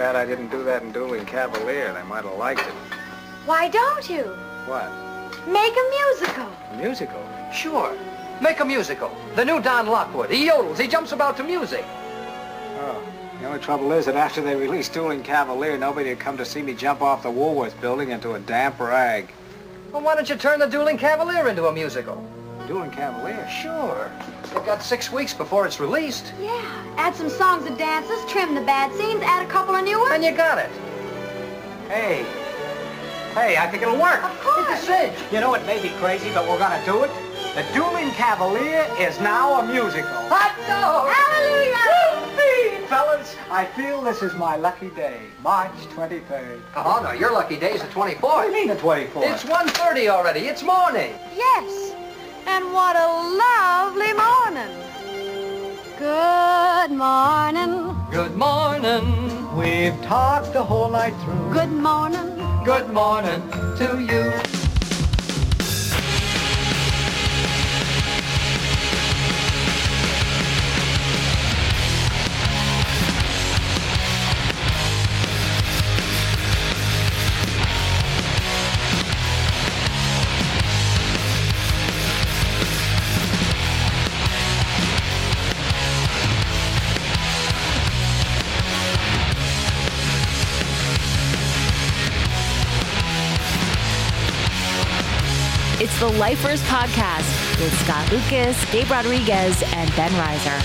bad I didn't do that in Dueling Cavalier. They might have liked it. Why don't you? What? Make a musical. A musical? Sure. Make a musical. The new Don Lockwood. He yodels. He jumps about to music. Oh. The only trouble is that after they released Dueling Cavalier, nobody had come to see me jump off the Woolworth building into a damp rag. Well, why don't you turn the Dueling Cavalier into a musical? Dueling Cavalier? Sure. They've got six weeks before it's released. Yeah. Add some songs and dances, trim the bad scenes, add a couple of new ones. And you got it. Hey. Hey, I think it'll work. Of course. It's a cinch. You know, it may be crazy, but we're gonna do it. The Dueling Cavalier is now a musical. Hot dog! Hallelujah! Fellas, I feel this is my lucky day, March 23rd. Oh, no, your lucky day's the What do 24th. you mean the 24th? It's 1.30 already. It's morning. Yes. And what a lovely morning. Good morning. Good morning. We've talked the whole night through. Good morning. Good morning to you. The Lifers Podcast with Scott Lucas, Gabe Rodriguez, and Ben Reiser.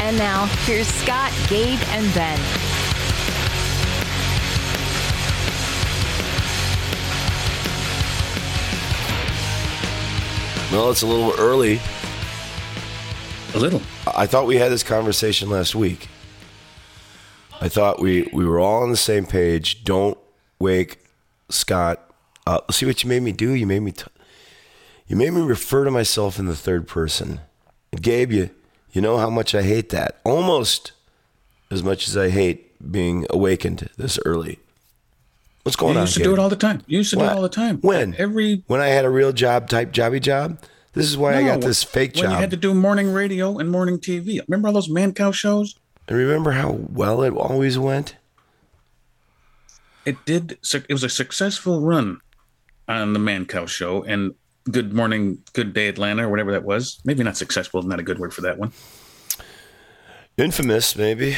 And now, here's Scott, Gabe, and Ben. Well, it's a little early. A little. I thought we had this conversation last week. I thought we, we were all on the same page. Don't wake Scott up. See what you made me do? You made me t- you made me refer to myself in the third person. And Gabe, you you know how much I hate that. Almost as much as I hate being awakened this early. What's going You on? used to Gabe? do it all the time. You used to do it all the time. When? Every when I had a real job type jobby job. This is why I got this fake when job. you had to do morning radio and morning TV. Remember all those Mancow shows? And remember how well it always went? It did. It was a successful run on the Mancow show and Good Morning, Good Day Atlanta, or whatever that was. Maybe not successful. Not a good word for that one. Infamous, maybe.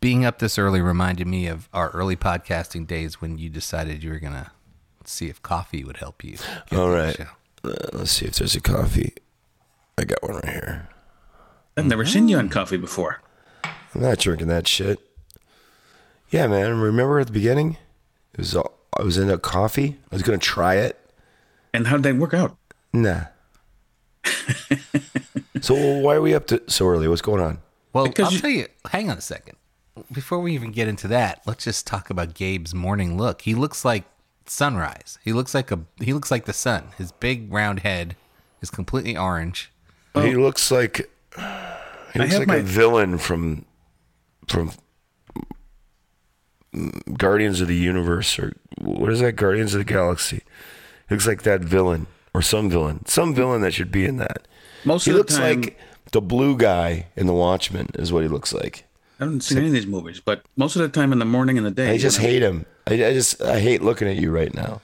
Being up this early reminded me of our early podcasting days when you decided you were going to see if coffee would help you. get All through the right. show. Uh, let's see if there's a coffee. I got one right here. I've never seen you on coffee before. I'm not drinking that shit. Yeah, man. Remember at the beginning? It was all, I was into coffee. I was gonna try it. And how did that work out? Nah. so why are we up to so early? What's going on? Well, Because I'll you- tell you, hang on a second. Before we even get into that, let's just talk about Gabe's morning look. He looks like sunrise. He looks like a he looks like the sun. His big round head is completely orange. he looks like he I looks have like my- a villain from from Guardians of the Universe or what is that? Guardians of the Galaxy. He looks like that villain or some villain, some villain that should be in that. Most he of the looks time- like the blue guy in The Watchmen is what he looks like. I haven't seen any of these movies, but most of the time in the morning and the day, I just when hate him. I, I just I hate looking at you right now.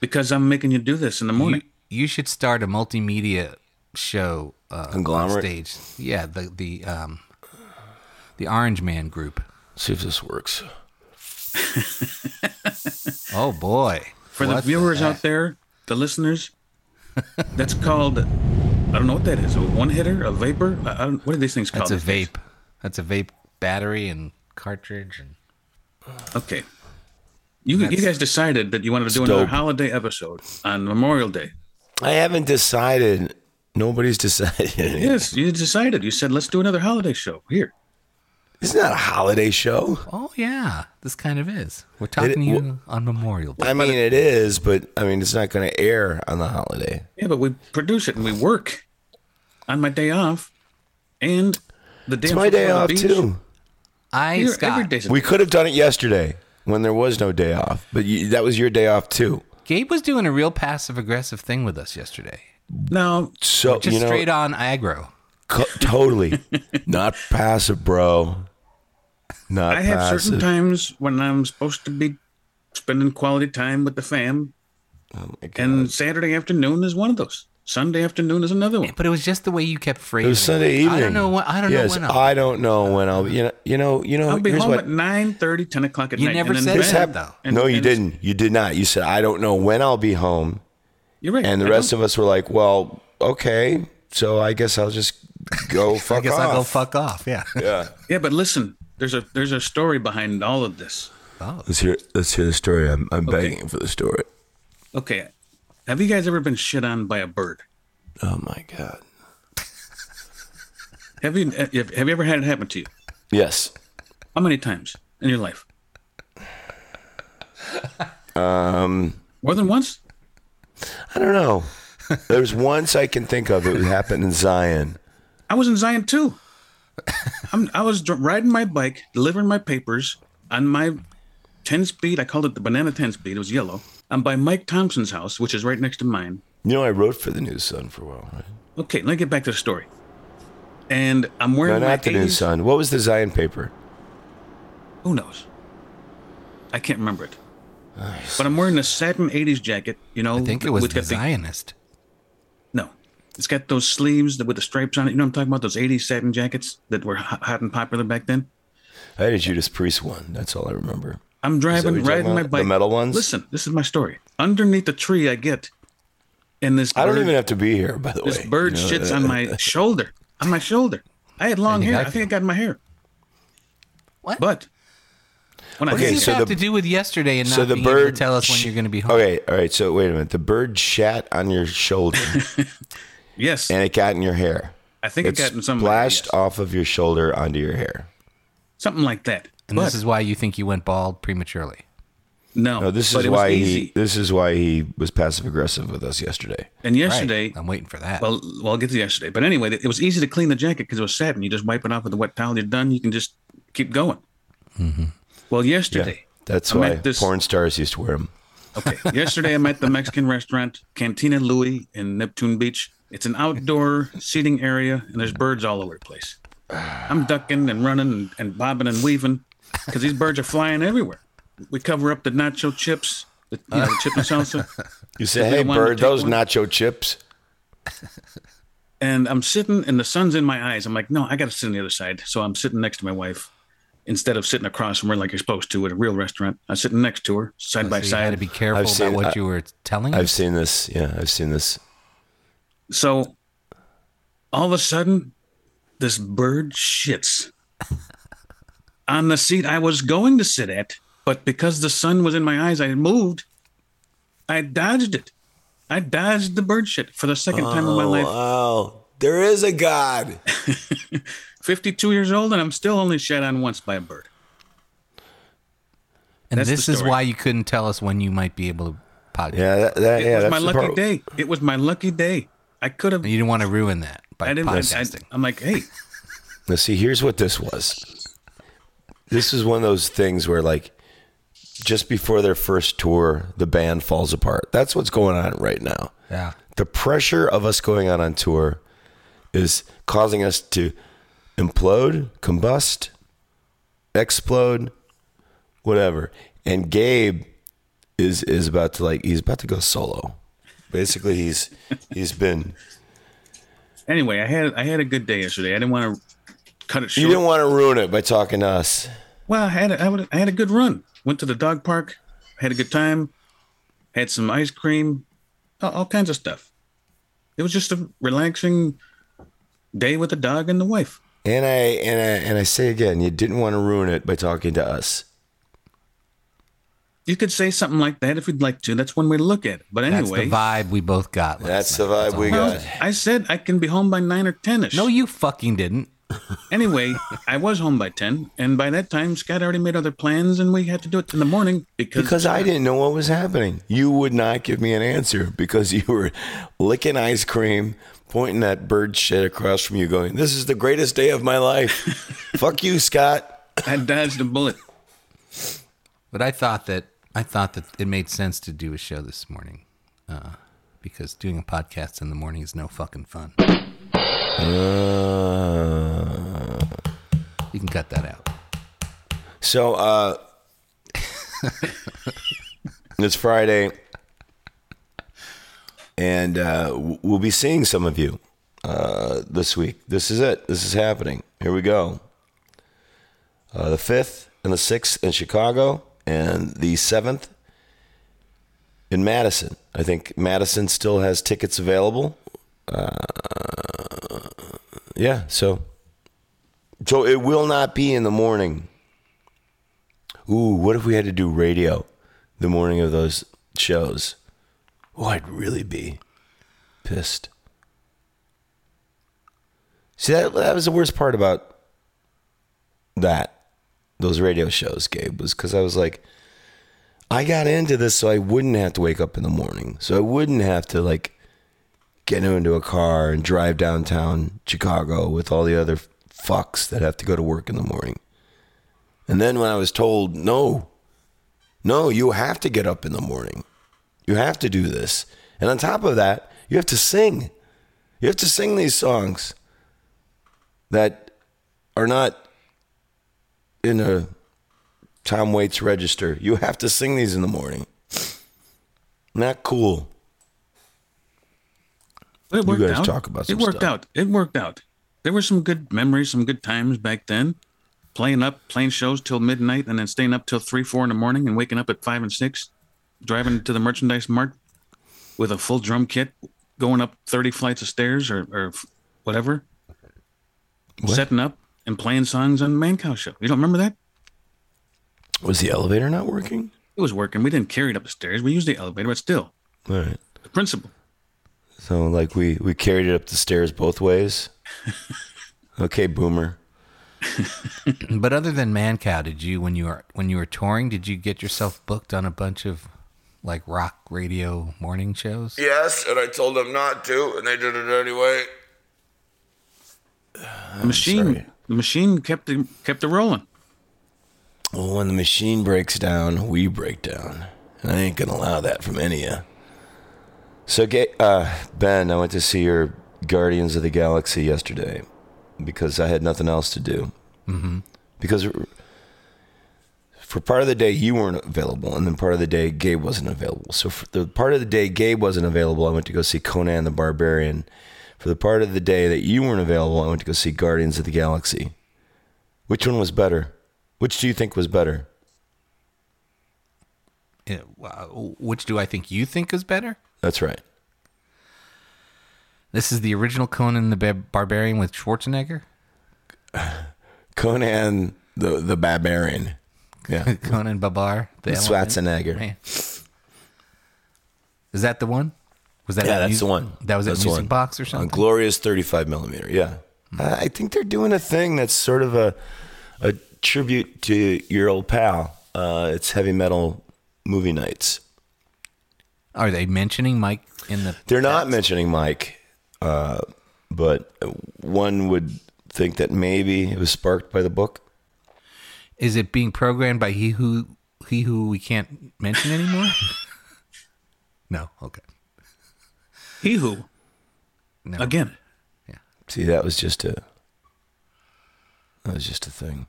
because I'm making you do this in the You, morning. you should start a multimedia show uh, on Conglomerate? stage. Yeah, the the um the Orange Man group. See if this works. Oh boy. For the viewers heck? out there, the listeners, that's called I don't know what that is. A one hitter, a vapor. I, I don't, what are these things called? That's a these days? vape. That's a vape battery and cartridge and Okay. You, you guys decided that you wanted to do It's another dope. holiday episode on Memorial Day. I haven't decided. Nobody's decided. Yes, you decided. You said let's do another holiday show here. It's not a holiday show. Oh yeah, this kind of is. We're talking to you on Memorial Day. I mean, it is, but I mean, it's not going to air on the holiday. Yeah, but we produce it and we work on my day off, and the day It's I'm my day supposed to off go to the beach. too. I Here, Scott, every day's We could have done it yesterday when there was no day off, but you, that was your day off too. Gabe was doing a real passive aggressive thing with us yesterday. Now, So Just you know, straight on aggro. Co- totally. Not passive, bro. Not I have passive. certain times when I'm supposed to be spending quality time with the fam, Oh and Saturday afternoon is one of those. Sunday afternoon is another one. But it was just the way you kept phrasing. it was Sunday evening. I don't know when. I don't yes, know when. I'll, I don't know when I'll. You know. You know. You know. I'll be here's home what, at 9, 30, 10 o'clock at You night. never said This that, happened. though. And- no, you didn't. You did not. You said I don't know when I'll be home, You're right. and the I rest don't- of us were like, "Well, okay, so I guess I'll just go fuck off. I guess off." I'll go fuck off. Yeah. Yeah. Yeah, but listen, there's a there's a story behind all of this. Oh. Let's hear. Let's hear the story. I'm. I'm Okay. begging for the story. Okay, have you guys ever been shit on by a bird? Oh my god. Have you have have you ever had it happen to you? Yes. How many times in your life? Um. More than once? I don't know. There's once I can think of. It happened in Zion. I was in Zion too. I'm, I was riding my bike, delivering my papers on my 10 speed. I called it the banana 10 speed. It was yellow. I'm by Mike Thompson's house, which is right next to mine. You know, I wrote for the News Sun for a while, right? Okay, let me get back to the story. And I'm No, wearing my not the News 80s Sun. What was the Zion paper? Who knows? I can't remember it. But I'm wearing a satin 80s jacket, you know. I think it was with the got Zionist. No. It's got those sleeves with the stripes on it. You know what I'm talking about? Those 80s satin jackets that were hot hot and popular back then? I had a Judas Priest one. That's all I remember. I'm driving, you're riding my bike. The metal ones? Listen, this is my story. Underneath the tree, I get, and this I don't even have to be here, by the this way. This bird You know, shits on my shoulder, on my shoulder. I had long hair. I think I got in my hair. What? But when What I Okay, does this so have the- to do with yesterday and not So the being able to bird tell us when sh- you're going to be home? Okay, all right. So wait a minute. The bird shat on your shoulder yes, and it got in your hair. I think It it got in some splashed yes. off of your shoulder onto your hair. something like that. And but this is why you think you went bald prematurely. no, No, this is why he. This is why he was passive aggressive with us yesterday. And Right. yesterday, I'm waiting for that. Well, well, I'll get to yesterday. But anyway, it was easy to clean the jacket because it was satin. You just wipe it off with a wet towel. You're done. You can just keep going. Mm-hmm. Well, Yeah, yesterday, that's I'm why this- porn stars used to wear them. okay, yesterday I'm at the Mexican restaurant Cantina Louie in Neptune Beach. It's an outdoor seating area, and there's birds all over the place. I'm ducking and running and, and bobbing and weaving because these birds are flying everywhere. We cover up the nacho chips, the, you know, the chip and salsa. You say, "Hey, bird, those one- nacho chips." and I'm sitting and the sun's in my eyes. I'm like, no, I got to sit on the other side. So I'm sitting next to my wife instead of sitting across from her like you're supposed to at a real restaurant. I'm sitting next to her, side by so you had to be careful I've about seen- what I- you were telling I've us. seen this. Yeah, I've seen this. So all of a sudden, this bird shits on the seat I was going to sit at, but because the sun was in my eyes, I had moved. I dodged it. I dodged the bird shit for the second time in my oh, life. Wow, there is a God. 52 years old, and I'm still only shat on once by a bird. and that's this is why you couldn't tell us when you might be able to podcast. Yeah, that, that, It yeah, was that's my lucky part- day. It was my lucky day. I could have. You didn't want to ruin that by I didn't. I, I, podcasting. I'm like, hey, Now, see, here's what this was. This is one of those things where, like, just before their first tour, the band falls apart. That's what's going on right now. yeah. The pressure of us going out on tour is causing us to implode, combust, explode, whatever. And Gabe is is about to like he's about to go solo. Basically, he's he's been. anyway, I had I had a good day yesterday. I didn't want to cut it You didn't want to ruin it by talking to us. well, I had a, I would- I had a good run. Went to the dog park, had a good time, had some ice cream, all, all kinds of stuff. It was just a relaxing day with the dog and the wife. And I and I and I say again, you didn't want to ruin it by talking to us. You could say something like that if you'd like to. That's one way to look at it. But anyway, That's anyway, the vibe we both got. last That's the night. vibe we well, got. I said I can be home by nine or ten ish. No, you fucking didn't. Anyway, I was home by 10, and by that time, Scott already made other plans, and we had to do it in the morning because. Because I didn't know what was happening. You would not give me an answer because you were licking ice cream, pointing that bird shit across from you, going, This is the greatest day of my life. Fuck you, Scott. I dodged a bullet. But I thought that I thought that it made sense to do a show this morning, uh, because doing a podcast in the morning is no fucking fun. Uh, you can cut that out. So uh it's Friday and uh we'll be seeing some of you uh this week. This is it. This is happening. Here we go. Uh the 5th and the 6th in Chicago and the 7th in Madison. I think Madison still has tickets available. Uh yeah, so so it will not be in the morning. Ooh, what if we had to do radio the morning of those shows? Oh, I'd really be pissed. See, that, that was the worst part about that, those radio shows, Gabe, was because I was like, I got into this so I wouldn't have to wake up in the morning. So I wouldn't have to, like, get into a car and drive downtown Chicago with all the other fucks that have to go to work in the morning. And then when I was told, no, no, you have to get up in the morning. You have to do this. And on top of that, you have to sing. You have to sing these songs that are not in a Tom Waits register. You have to sing these in the morning. Not cool. It You worked guys out. talk about it worked stuff. out. It worked out. There were some good memories, some good times back then. Playing up, playing shows till midnight, and then staying up till three, four in the morning, and waking up at five and six, driving to the merchandise mart with a full drum kit, going up thirty flights of stairs or, or whatever, setting up and playing songs on the Mancow show. You don't remember that? Was the elevator not working? It was working. We didn't carry it up the stairs. We used the elevator, but still, All right. the principle. So like we we carried it up the stairs both ways. okay, boomer. But other than Mancow, did you when you were when you were touring, did you get yourself booked on a bunch of like rock radio morning shows? Yes, and I told them not to, and they did it anyway. The machine, sorry. the machine kept it, kept it rolling. Well, when the machine breaks down, we break down, and I ain't gonna allow that from any of you. So, Ga- uh, Ben, I went to see your Guardians of the Galaxy yesterday because I had nothing else to do. Mm-hmm. Because for part of the day you weren't available, and then part of the day Gabe wasn't available. So for the part of the day Gabe wasn't available, I went to go see Conan the Barbarian. For the part of the day that you weren't available, I went to go see Guardians of the Galaxy. Which one was better? Which do you think was better? Which do I think you think is better? That's right. This is the original Conan the Bar- Barbarian with Schwarzenegger. Conan the the Barbarian. Yeah. Conan Babar. The Schwarzenegger. Man. Is that the one? Was that Yeah, at that's the one. That was That's at Music one. Box or On something. glorious 35 millimeter. Yeah. Uh, I think they're doing a thing that's sort of a a tribute to your old pal. Uh, it's heavy metal movie nights. Are they mentioning Mike in the? They're not mentioning Mike, uh, but one would think that maybe it was sparked by the book. Is it being programmed by he who he who we can't mention anymore? no. Okay. He who No. again. See, that was just a that was just a thing.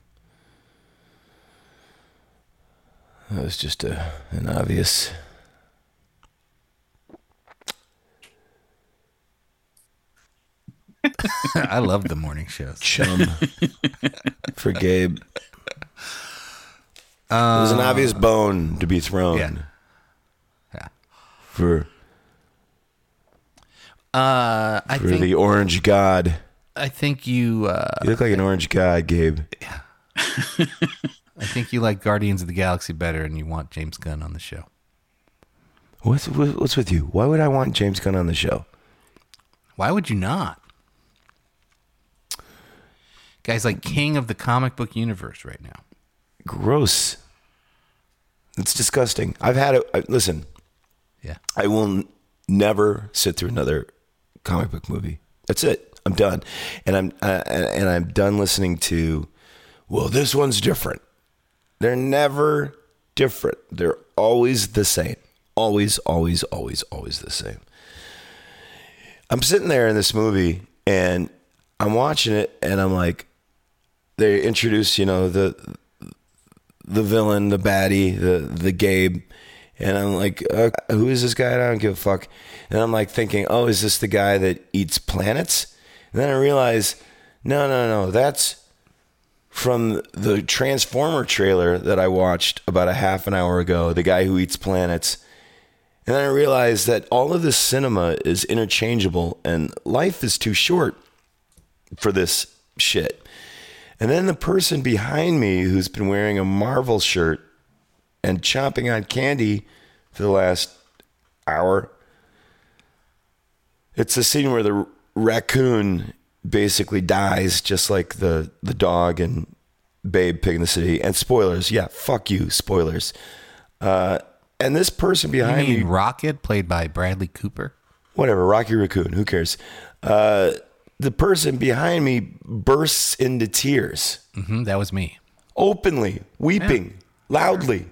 That was just a an obvious. I love the morning shows. chum for Gabe. It was an obvious bone to be thrown Yeah. Yeah. for Uh, I for think the orange god. I think you uh, You look like an orange god, Gabe. Yeah. I think you like Guardians of the Galaxy better, and you want James Gunn on the show. What's what's with you? Why would I want James Gunn on the show? Why would you not? Guy's like king of the comic book universe right now. Gross. It's disgusting. I've had it. Listen, Yeah. I will n- never sit through another comic book movie. That's it. I'm done, and I'm uh, and I'm done listening to. Well, this one's different. They're never different. They're always the same. Always, always, always, always the same. I'm sitting there in this movie and I'm watching it and I'm like, they introduce, you know, the the villain, the baddie, the the Gabe, and I'm like, uh, who is this guy? I don't give a fuck. And I'm like thinking, oh, is this the guy that eats planets? And then I realize, no, no, no, that's from the Transformer trailer that I watched about a half an hour ago. The guy who eats planets. And then I realized that all of this cinema is interchangeable, and life is too short for this shit. And then the person behind me who's been wearing a Marvel shirt and chomping on candy for the last hour. It's the scene where the raccoon basically dies, just like the, the dog and Babe Pig in the City. And spoilers, yeah, fuck you, spoilers. Uh, and this person You behind mean me, Rocket, played by Bradley Cooper? whatever, Rocky Raccoon, who cares? Uh, the person behind me bursts into tears. hmm that was me. openly weeping loudly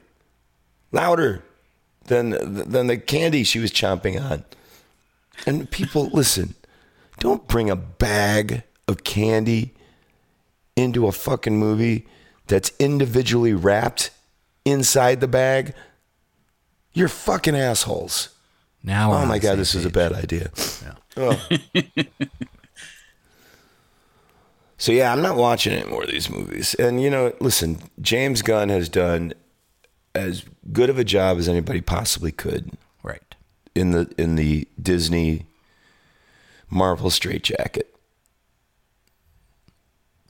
louder than than the candy she was chomping on. And people listen don't bring a bag of candy into a fucking movie that's individually wrapped inside the bag. You're fucking assholes. Now, oh my god this is a bad idea. Oh. so yeah i'm not watching any more of these movies and you know listen james gunn has done as good of a job as anybody possibly could Right. in the in the disney marvel straitjacket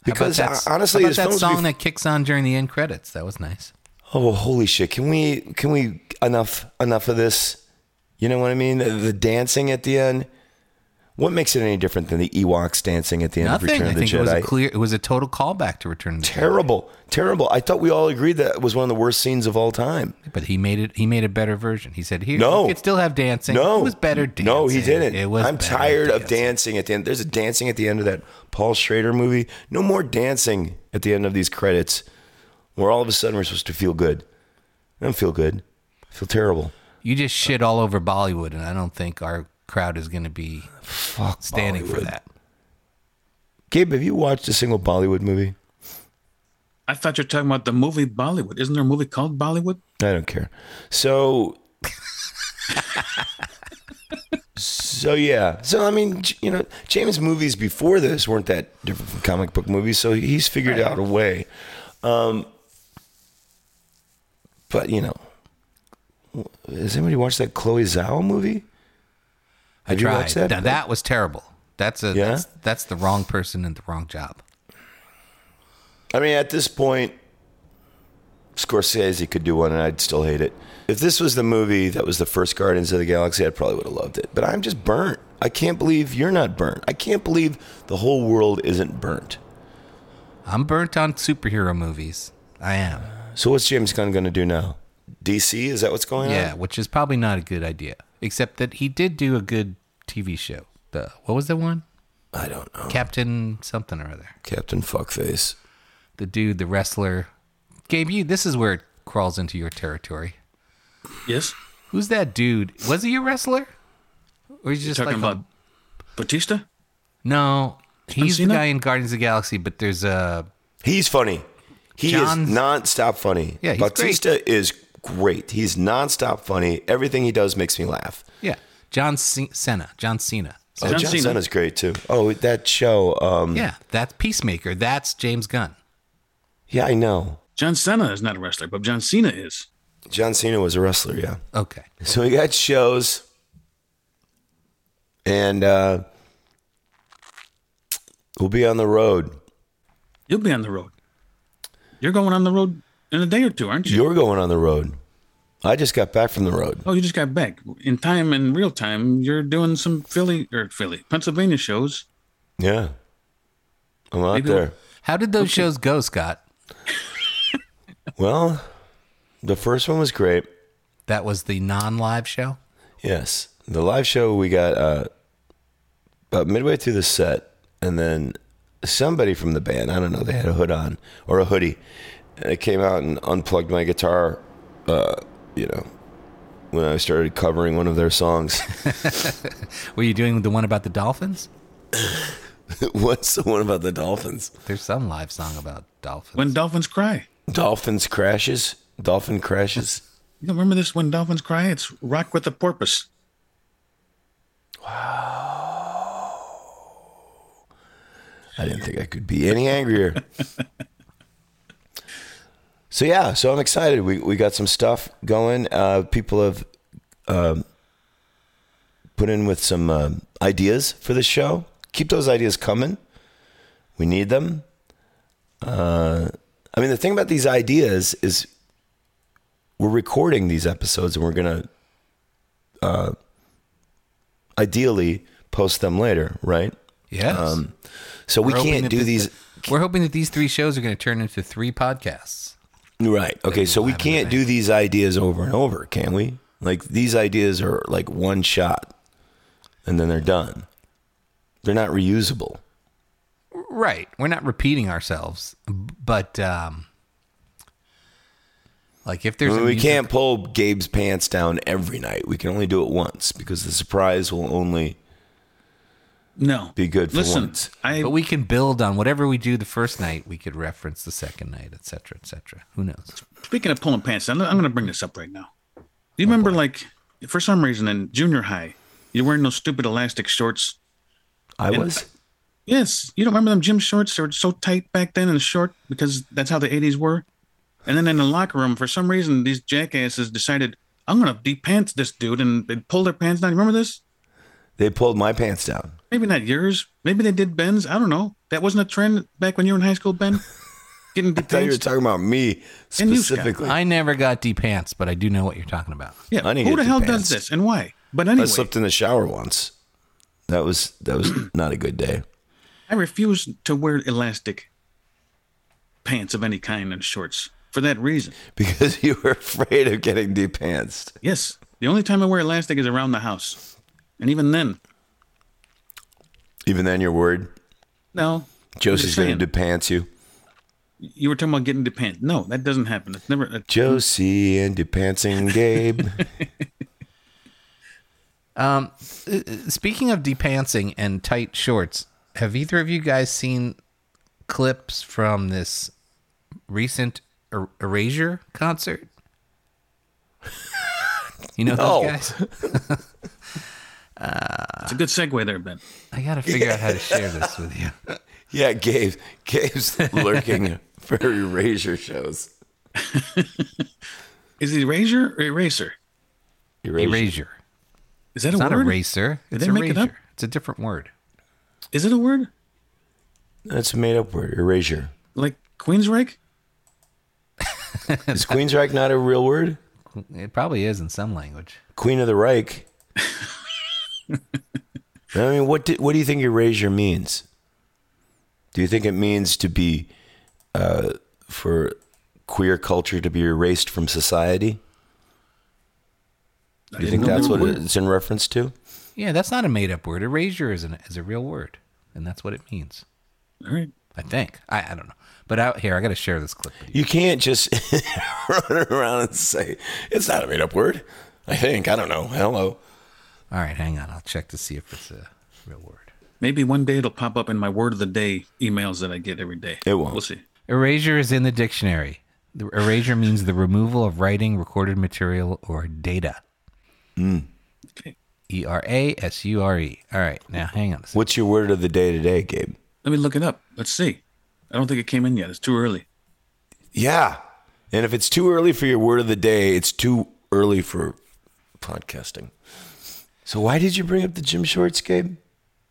because that, uh, honestly how about that song bef- that kicks on during the end credits? That was nice. Oh, holy shit! Can we can we enough enough of this? You know what I mean? The, the dancing at the end. What makes it any different than the Ewoks dancing at the end of Nothing. Return I of the think Jedi? it was a clear. It was a total callback to Return of the Jedi. terrible, terrible. I thought we all agreed that was one of the worst scenes of all time. But he made it. He made a better version. He said, "Here, No. you could still have dancing. No, it was better. dancing. No, he didn't. It was. I'm tired of dancing. dancing at the end. There's a dancing at the end of that Paul Schrader movie. No more dancing at the end of these credits, where all of a sudden we're supposed to feel good. I don't feel good. I feel terrible. You just shit all over Bollywood, and I don't think our crowd is going to be Fuck standing for that. Gabe, have you watched a single Bollywood movie? I thought you were talking about the movie Bollywood. Isn't there a movie called Bollywood? I don't care. So, so yeah. So I mean, you know, James' movies before this weren't that different from comic book movies. So he's figured out a way. Um, but you know, has anybody watched that Chloe Zhao movie? You Tried. that? Now, that was terrible. That's a Yeah? that's, that's the wrong person in the wrong job. I mean, at this point, Scorsese could do one, and I'd still hate it. If this was the movie that was the first Guardians of the Galaxy, I probably would have loved it. But I'm just burnt. I can't believe you're not burnt. I can't believe the whole world isn't burnt. I'm burnt on superhero movies. I am. So what's James Gunn going to do now? DC? Is that what's going Yeah, on? Yeah, which is probably not a good idea. Except that he did do a good TV show. The what was the one? I don't know. Captain something or other. Captain Fuckface. The dude, the wrestler. Gabe, you this is where it crawls into your territory. Yes. Who's that dude? Was he a wrestler? Or he's just talking like a- about Bautista? No, he's the guy in Guardians of the Galaxy, but there's a He's funny. He John's- is non-stop funny. Yeah, he's Bautista is great. He's non-stop funny. Everything he does makes me laugh. yeah, John C- Cena, John Cena. Oh, John John Cena. Cena's great too. Oh, that show. Um, Yeah, that's Peacemaker. That's James Gunn. yeah, I know. John Cena is not a wrestler, but John Cena is. John Cena was a wrestler, yeah. Okay. So we got shows, and uh, we'll be on the road. You'll be on the road. You're going on the road in a day or two, aren't you? You're going on the road. I just got back from the road. Oh, you just got back in time, in real time. You're doing some Philly or Philly, Pennsylvania shows. Yeah, I'm out Maybe there. How did those shows go, Scott? Well, the first one was great. That was the non-live show. Yes, the live show we got uh, about midway through the set, and then somebody from the band, I don't know, they had a hood on or a hoodie, and it came out and unplugged my guitar. Uh, you know, when I started covering one of their songs. Were you doing the one about the dolphins? What's the one about the dolphins? There's some live song about dolphins. When dolphins cry. Dolphins crashes. Dolphin crashes. You don't remember this when dolphins cry? It's Rock with the Porpoise. Wow. I didn't think I could be any angrier. so yeah, so I'm excited. We we got some stuff going. Uh, people have um put in with some uh, ideas for the show. Keep those ideas coming. We need them. Uh, I mean, the thing about these ideas is we're recording these episodes and we're gonna uh, ideally post them later, right? yes. Um, so we We're hoping can't do the- these. We're hoping that these three shows are going to turn into three podcasts. Right. Okay. So we can't do these ideas over and over, can we? Like these ideas are like one shot, and then they're done. They're not reusable. Right. We're not repeating ourselves, but um, like if I there's mean, a we music- can't pull Gabe's pants down every night. We can only do it once because the surprise will only No. be good for Listen, once. I But we can build on whatever we do the first night. We could reference the second night, et cetera, et cetera. Who knows? speaking of pulling pants down, I'm going to bring this up right now. Do you oh, remember, like, for some reason in junior high, you're wearing those stupid elastic shorts? I was. Yes. You don't remember them gym shorts? They were so tight back then and short because that's how the 80s were. And then in the locker room, for some reason, these jackasses decided, I'm going to de-pants this dude. And they pulled their pants down. You remember this? They pulled my pants down. Maybe not yours. Maybe they did Ben's. I don't know. That wasn't a trend back when you were in high school, Ben? Getting I thought you were de-pantsed? talking about me And you, Scott. specifically. I never got D pants, but I do know what you're talking about. Yeah. I didn't Who the hell de-pantsed. does this and why? But anyway, I slipped in the shower once. That was that was not a good day. I refuse to wear elastic pants of any kind and shorts for that reason. Because you were afraid of getting deep pants. Yes, the only time I wear elastic is around the house, and even then, Even then, you're worried. no. Josie's going to depants you. You were talking about getting depant. No, that doesn't happen. It's never. uh, Josie and depantsing Gabe. Um, uh, speaking of depantsing and tight shorts, have either of you guys seen clips from this recent er- Erasure concert? You know No. those guys? Uh, it's a good segue there, Ben. I gotta figure out how to share this with you. yeah, Gabe. Gabe's lurking for erasure shows. Is it erasure or eraser? Erasure. Erasure. Is that It's a not word? eraser. Did It's they make it up? It's a different word. Is it a word? That's a made up word. Erasure. Like Queensryche? Is Queensryche not a real word? It probably is in some language. Queen of the Reich. I mean, what do, what do you think erasure means? Do you think it means to be uh, for queer culture to be erased from society? Do you think that's what were it's in reference to? Yeah, that's not a made up word. Erasure is, an, is a real word, and that's what it means. All right. I think. I, I don't know. But out here, I got to share this clip with you. You can't just run around and say it's not a made up word. I think I don't know. Hello. All right, hang on. I'll check to see if it's a real word. Maybe one day it'll pop up in my word of the day emails that I get every day. It won't. We'll see. Erasure is in the dictionary. The erasure means the removal of writing, recorded material, or data. Hmm. Okay. E R A S U R E. All right, now hang on a second. What's your word of the day today, Gabe? Let me look it up. Let's see. I don't think it came in yet. It's too early. Yeah. And if it's too early for your word of the day, it's too early for podcasting. So why did you bring up the gym shorts, Gabe?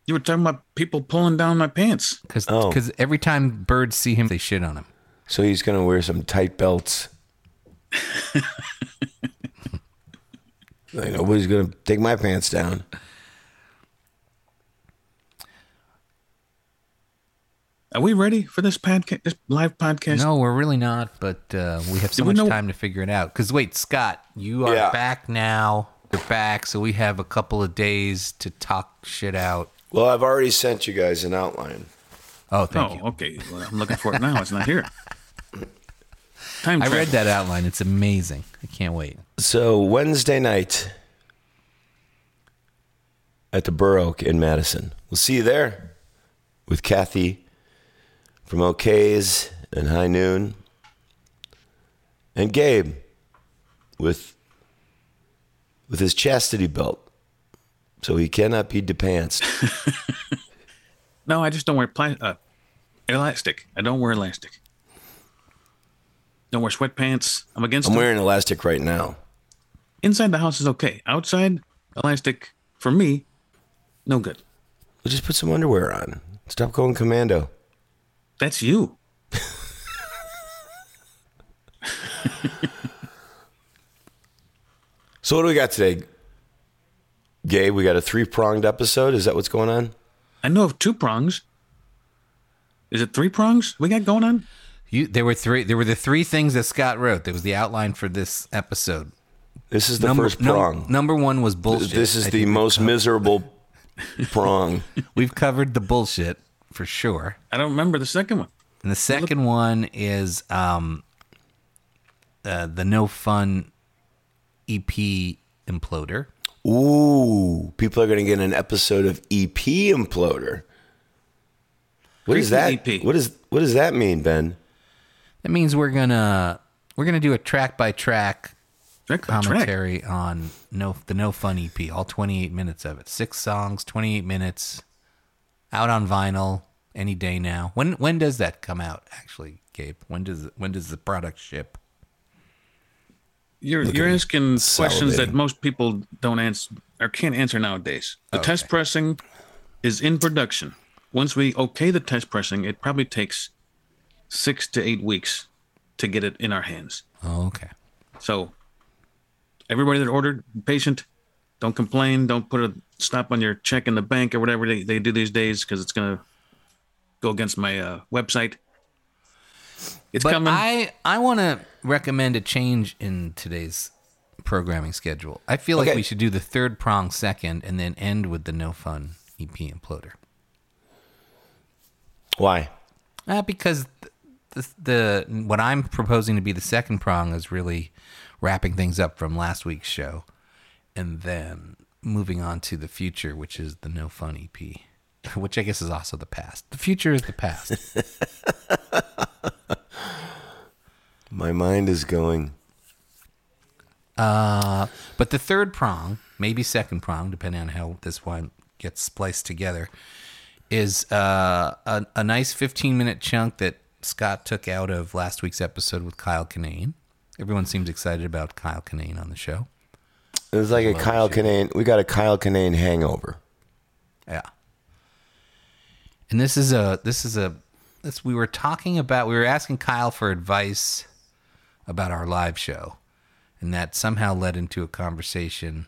You were talking about people pulling down my pants. Because Oh. every time birds see him, they shit on him. So he's going to wear some tight belts. like nobody's going to take my pants down. Are we ready for this podcast? This live podcast? No, we're really not, but uh, we have so we much know- time to figure it out. Because wait, Scott, you are Yeah. back now. You're back, so we have a couple of days to talk shit out. Well, I've already sent you guys an outline. Oh, thank oh, you. okay. Well, I'm looking for it now. It's not here. Time I read that outline. It's amazing. I can't wait. So Wednesday night at the Bur Oak in Madison. We'll see you there. with Kathy from O'Cayz and High Noon, and Gabe with with his chastity belt, so he cannot be depantsed. No, I just don't wear pla- uh, elastic. I don't wear elastic. Don't wear sweatpants. I'm against I'm them. wearing elastic right now. Inside the house is okay. Outside, elastic for me, no good. Well, just put some underwear on. Stop going commando. That's you. So what do we got today? Gabe, we got a three pronged episode. Is that what's going on? I know of two prongs. Is it three prongs we got going on? You, there were three. There were the three things that Scott wrote. There was the outline for this episode. This is the number, first num- prong. number one was bullshit. this is I the most miserable prong. We've covered the bullshit for sure. I don't remember the second one. And the second one is um, uh, the no fun EP imploder. Ooh, people are going to get an episode of EP Imploder. What is that? EP. What is what does that mean, Ben? That means we're gonna we're gonna do a track by track Track by track. commentary on no the no fun EP, all 28 minutes of it. Six songs, 28 minutes, out on vinyl any day now. When when does that come out? Actually, Gabe, when does when does the product ship? You're you're asking questions that most people don't answer or can't answer nowadays. The test pressing is in production. Once we okay the test pressing, it probably takes six to eight weeks to get it in our hands. Oh, okay. So everybody that ordered, patient. Don't complain. Don't put a stop on your check in the bank or whatever they, they do these days because it's gonna go against my uh, website. It's But coming. I I want to recommend a change in today's programming schedule. I feel like we should do the third prong second and then end with the no fun EP imploder. Why? Uh, because the, the what I'm proposing to be the second prong is really wrapping things up from last week's show, and then moving on to the future, which is the no fun EP, which I guess is also the past. The future is the past. My mind is going. Uh, but the third prong, maybe second prong, depending on how this one gets spliced together, is uh, a, a nice 15 minute chunk that Scott took out of last week's episode with Kyle Kinane. Everyone seems excited about Kyle Kinane on the show. It was like a Kyle Kinane. We got a Kyle Kinane hangover. Yeah. And this is a this is a this we were talking about we were asking Kyle for advice about our live show. And that somehow led into a conversation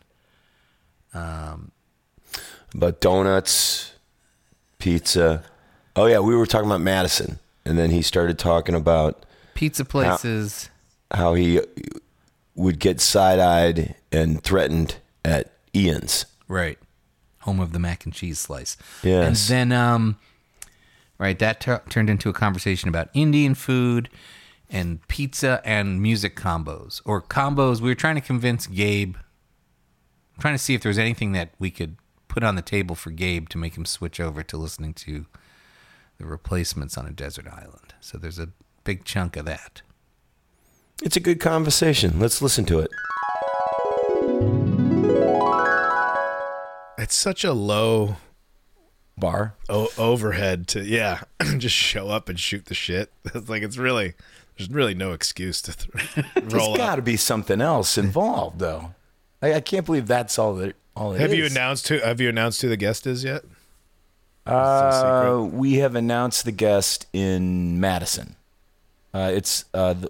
About donuts, pizza. Oh yeah, we were talking about Madison, and then he started talking about pizza places. how he would get side-eyed and threatened at Ian's. Right. Home of the mac and cheese slice. Yes. And then, um, right, that tur turned into a conversation about Indian food and pizza and music combos or combos. We were trying to convince Gabe, trying to see if there was anything that we could put on the table for Gabe to make him switch over to listening to the replacements on a desert island. So there's a big chunk of that. It's a good conversation. Let's listen to it. It's such a low Bar. o- overhead to yeah, just show up and shoot the shit. It's like it's really there's really no excuse to th- roll There's got to be something else involved, though. I, I can't believe that's all that all it Have you announced who have you announced who the guest is yet? Uh, we have announced the guest in Madison. Uh, it's uh, the,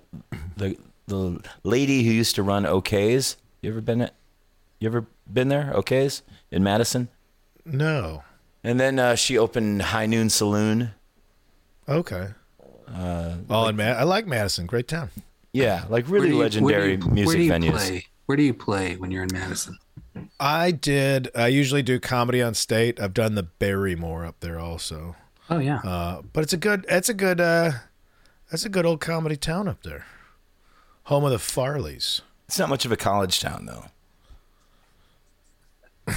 the the lady who used to run O'Cayz. You ever been at? You ever been there? O'Cayz in Madison. No. And then uh, she opened High Noon Saloon. Okay. Uh, All in Ma- I like Madison, great town. yeah, like really legendary music venues. Where do you play when you're in Madison? I did. I usually do comedy on state. I've done the Barrymore up there also. Oh yeah. Uh, but it's a good. It's a good. Uh, that's a good old comedy town up there. Home of the Farleys. It's not much of a college town though.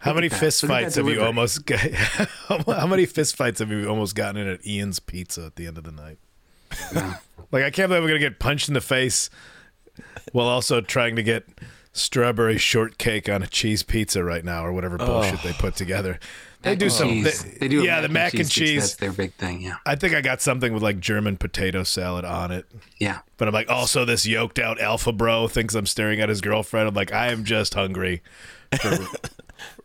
How many fist Look at that fights have you almost got? how many fist fights have you almost gotten in at Ian's Pizza at the end of the night? like I can't believe I'm gonna get punched in the face while also trying to get strawberry shortcake on a cheese pizza right now or whatever bullshit they oh. put together. They Mac do some. They, They do yeah, the mac and sticks. cheese. That's their big thing. Yeah. I think I got something with like German potato salad on it. Yeah. But I'm like, also this yoked out alpha bro thinks I'm staring at his girlfriend. I'm like, I am just hungry for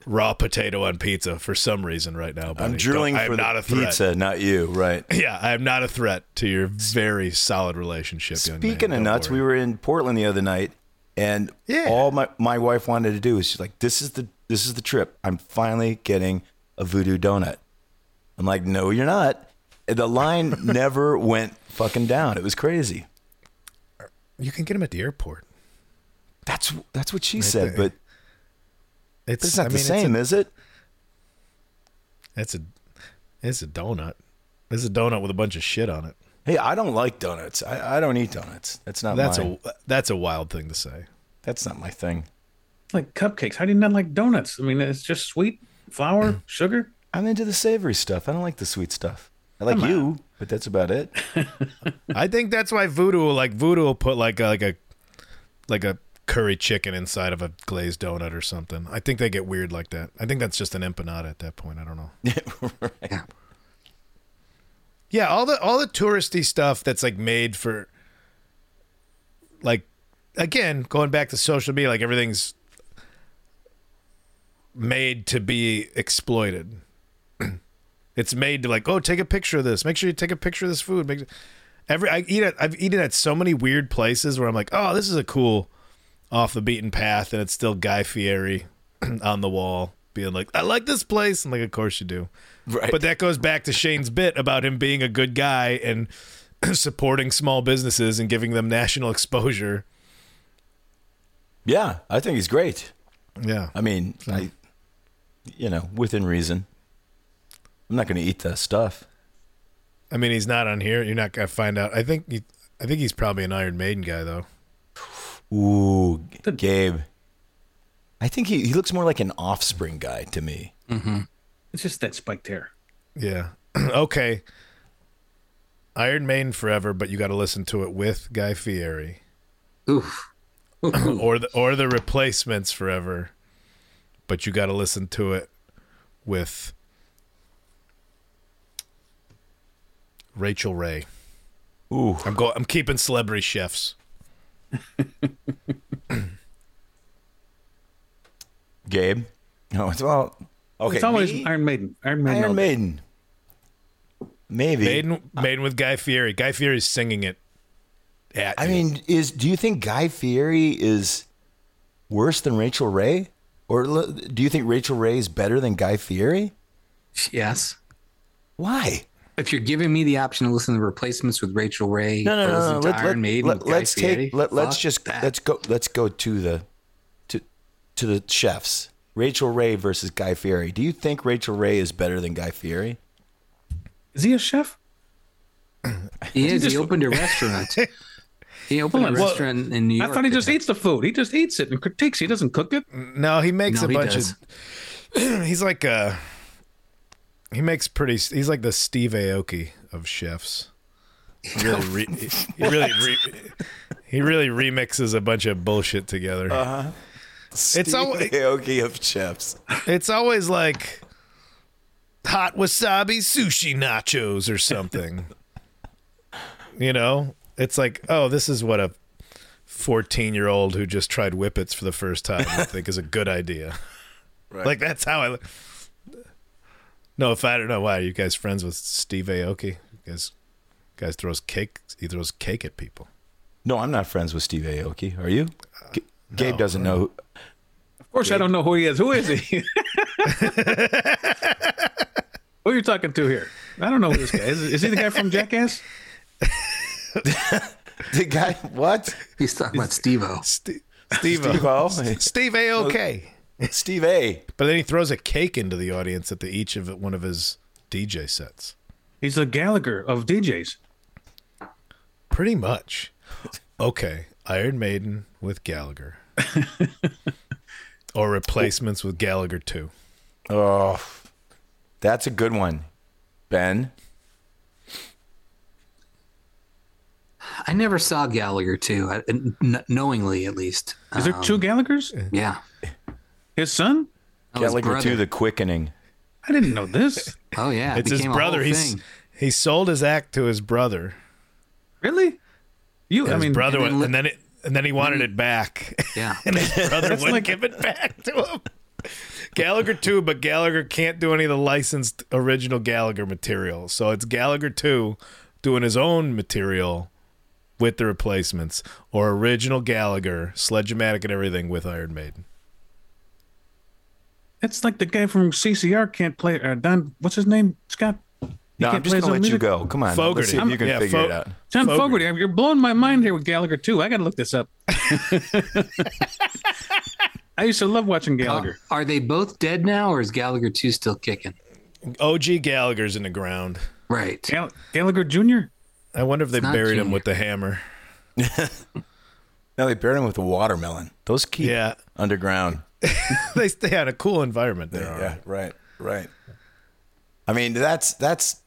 raw potato on pizza for some reason right now. Buddy. I'm drooling I am for not the a threat. pizza, not you. Right. Yeah, I am not a threat to your very solid relationship. Speaking of nuts, worry. we were in Portland the other night, and Yeah. all my, my wife wanted to do is she's like, "This is the this is the trip. I'm finally getting a voodoo donut." I'm like, "No, you're not." The line never went fucking down. It was crazy. You can get them at the airport. That's that's what she Right said, there. but It's, it's not I the mean, same, It's is it? it's a it's a donut. It's a donut with a bunch of shit on it. Hey, I don't like donuts. I, I don't eat donuts. That's not That's my, a that's a wild thing to say. that's not my thing. Like cupcakes. How do you not like donuts? I mean, it's just sweet, flour, sugar. I'm into the savory stuff. I don't like the sweet stuff. I like Come you, but that's about it. I think that's why Voodoo will like Voodoo will put like a, like a like a curry chicken inside of a glazed donut or something. I think they get weird like that. I think that's just an empanada at that point. I don't know. Yeah. Yeah, all the all the touristy stuff that's like made for like again, going back to social media, like everything's made to be exploited. it's made to like, oh, take a picture of this. Make sure you take a picture of this food. Make every I eat it. I've eaten at so many weird places where I'm like, oh, this is a cool off the beaten path, and it's still Guy Fieri on the wall being like, I like this place. I'm like, of course you do. Right. But that goes back to Shane's bit about him being a good guy and supporting small businesses and giving them national exposure. Yeah, I think he's great. Yeah. I mean, I, you know, within reason. I'm not going to eat that stuff. I mean, he's not on here. You're not gonna find out. I think he, I think he's probably an Iron Maiden guy though. Ooh, Gabe. I think he, he looks more like an offspring guy to me. Mm-hmm. It's just that spiked hair. Yeah. okay. Iron Maiden forever, but you got to listen to it with Guy Fieri, Oof. or the or the replacements forever, but you got to listen to it with Rachael Ray. Ooh, I'm go. I'm keeping celebrity chefs. Gabe. No, it's well. Okay, it's always me? Iron Maiden. Iron Maiden. Iron. Maiden. Maybe. Maiden, Maiden with Guy Fieri. Guy Fieri is singing it. At I you. mean, is do you think Guy Fieri is worse than Rachael Ray, or do you think Rachael Ray is better than Guy Fieri? Yes. Why? If you're giving me the option to listen to replacements with Rachael Ray, No, no, or no, no. Let, Iron let, Maiden let, let's Fieri, take. Let, let's just that. let's go. Let's go to the to to the chefs. Rachael Ray versus Guy Fieri. Do you think Rachael Ray is better than Guy Fieri? Is he a chef? He is. just- He opened a restaurant. He opened a Hold on. restaurant in New York. I thought he just eats the food. He just eats it and critiques. He doesn't cook it. no, he makes No, a he bunch does. of. he's like a. He makes pretty. He's like the Steve Aoki of chefs. He really, re, he really, re, he really remixes a bunch of bullshit together. Uh-huh. It's always Aoki of chefs. it's always like hot wasabi sushi nachos or something. you know, it's like, oh, this is what a fourteen-year-old who just tried whippets for the first time would think is a good idea. Like that's how I. No, if I don't know why are you guys friends with Steve Aoki? You guys, guys throws cake. He throws cake at people. No, I'm not friends with Steve Aoki. Are you? G- uh, Gabe no, doesn't know. Who, Of course, I don't know who he is. Who is he? who are you talking to here? I don't know who this guy is. Is he the guy from Jackass? the guy. What? He's talking about Steve-O. Steve. Steve. Steve-O? Steve Aoki. Steve A. But then he throws a cake into the audience at the each of one of his DJ sets. He's the Gallagher of DJs. Pretty much. Okay, Iron Maiden with Gallagher, or replacements with Gallagher too. Oh, that's a good one, Ben. I never saw Gallagher too, I- n- knowingly at least. Is there two um, Gallaghers? Yeah. His son? Oh, his Gallagher brother. too, the quickening. I didn't know this. Oh yeah, it It's his brother. He's he sold his act to his brother. Really? You? I his mean, brother, and then went- and then it, and then he wanted it back. Yeah. and his brother That's wouldn't like- give it back to him. Gallagher two, but Gallagher can't do any of the licensed original Gallagher material. So it's Gallagher two doing his own material with the replacements, or original Gallagher, Sledge-O-Matic and everything with Iron Maiden. It's like the guy from CCR can't play. Uh, Don, what's his name? Scott. He No, I'm just gonna his own let you go. Come on, let's see if you can Yeah, figure Fo- it out. John Fogarty. Fogerty. You're blowing my mind here with Gallagher too. I got to look this up. I used to love watching Uh, Gallagher. are they both dead now, or is Gallagher two still kicking? OG Gallagher's in the ground. Right. Gall- Gallagher Jr. I wonder if they It's not buried him with the hammer. No, they buried him with a watermelon. Those keep Yeah, underground. they stay had a cool environment there. all Yeah, right. right, right. I mean, that's that's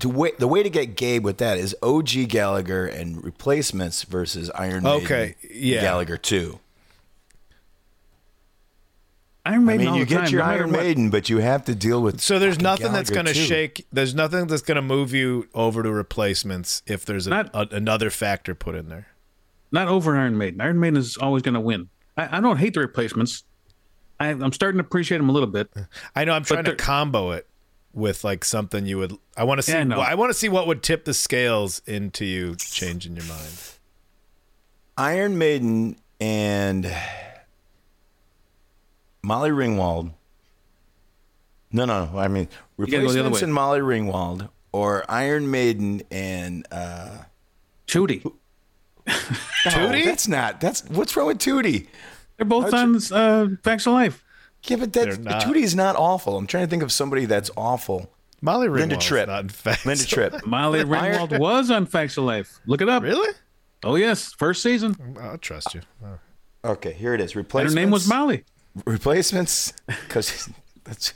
to way, the way to get Gabe with that is OG Gallagher and replacements versus Iron Maiden. Okay, yeah. Gallagher two. Iron I mean, you get time, your no matter Iron what. Maiden, but you have to deal with. So there's fucking nothing that's going to shake. There's nothing that's going to move you over to replacements if there's a, Not- a, another factor put in there. Not over Iron Maiden. Iron Maiden is always going to win. I, I don't hate the replacements. I, I'm starting to appreciate them a little bit. I know I'm trying to combo it with like something you would. I want to see. Yeah, I. I want to see what would tip the scales into you changing your mind. Iron Maiden and Molly Ringwald. No, no, I mean gotta go replacements way. and Molly Ringwald, or Iron Maiden and uh, Tootie. Tootie. that's not. That's what's wrong with Tootie. They're both on uh, Facts of Life. Yeah, but that's, They're not. Tootie's not awful. I'm trying to think of somebody that's awful. Molly Ringwald's Linda Tripp. Not in fact. Linda Tripp. Molly Ringwald was on Facts of Life. Look it up. Really? Oh yes, first season. I'll trust you. Oh. Okay, here it is. And her name was Molly. Replacements, because that's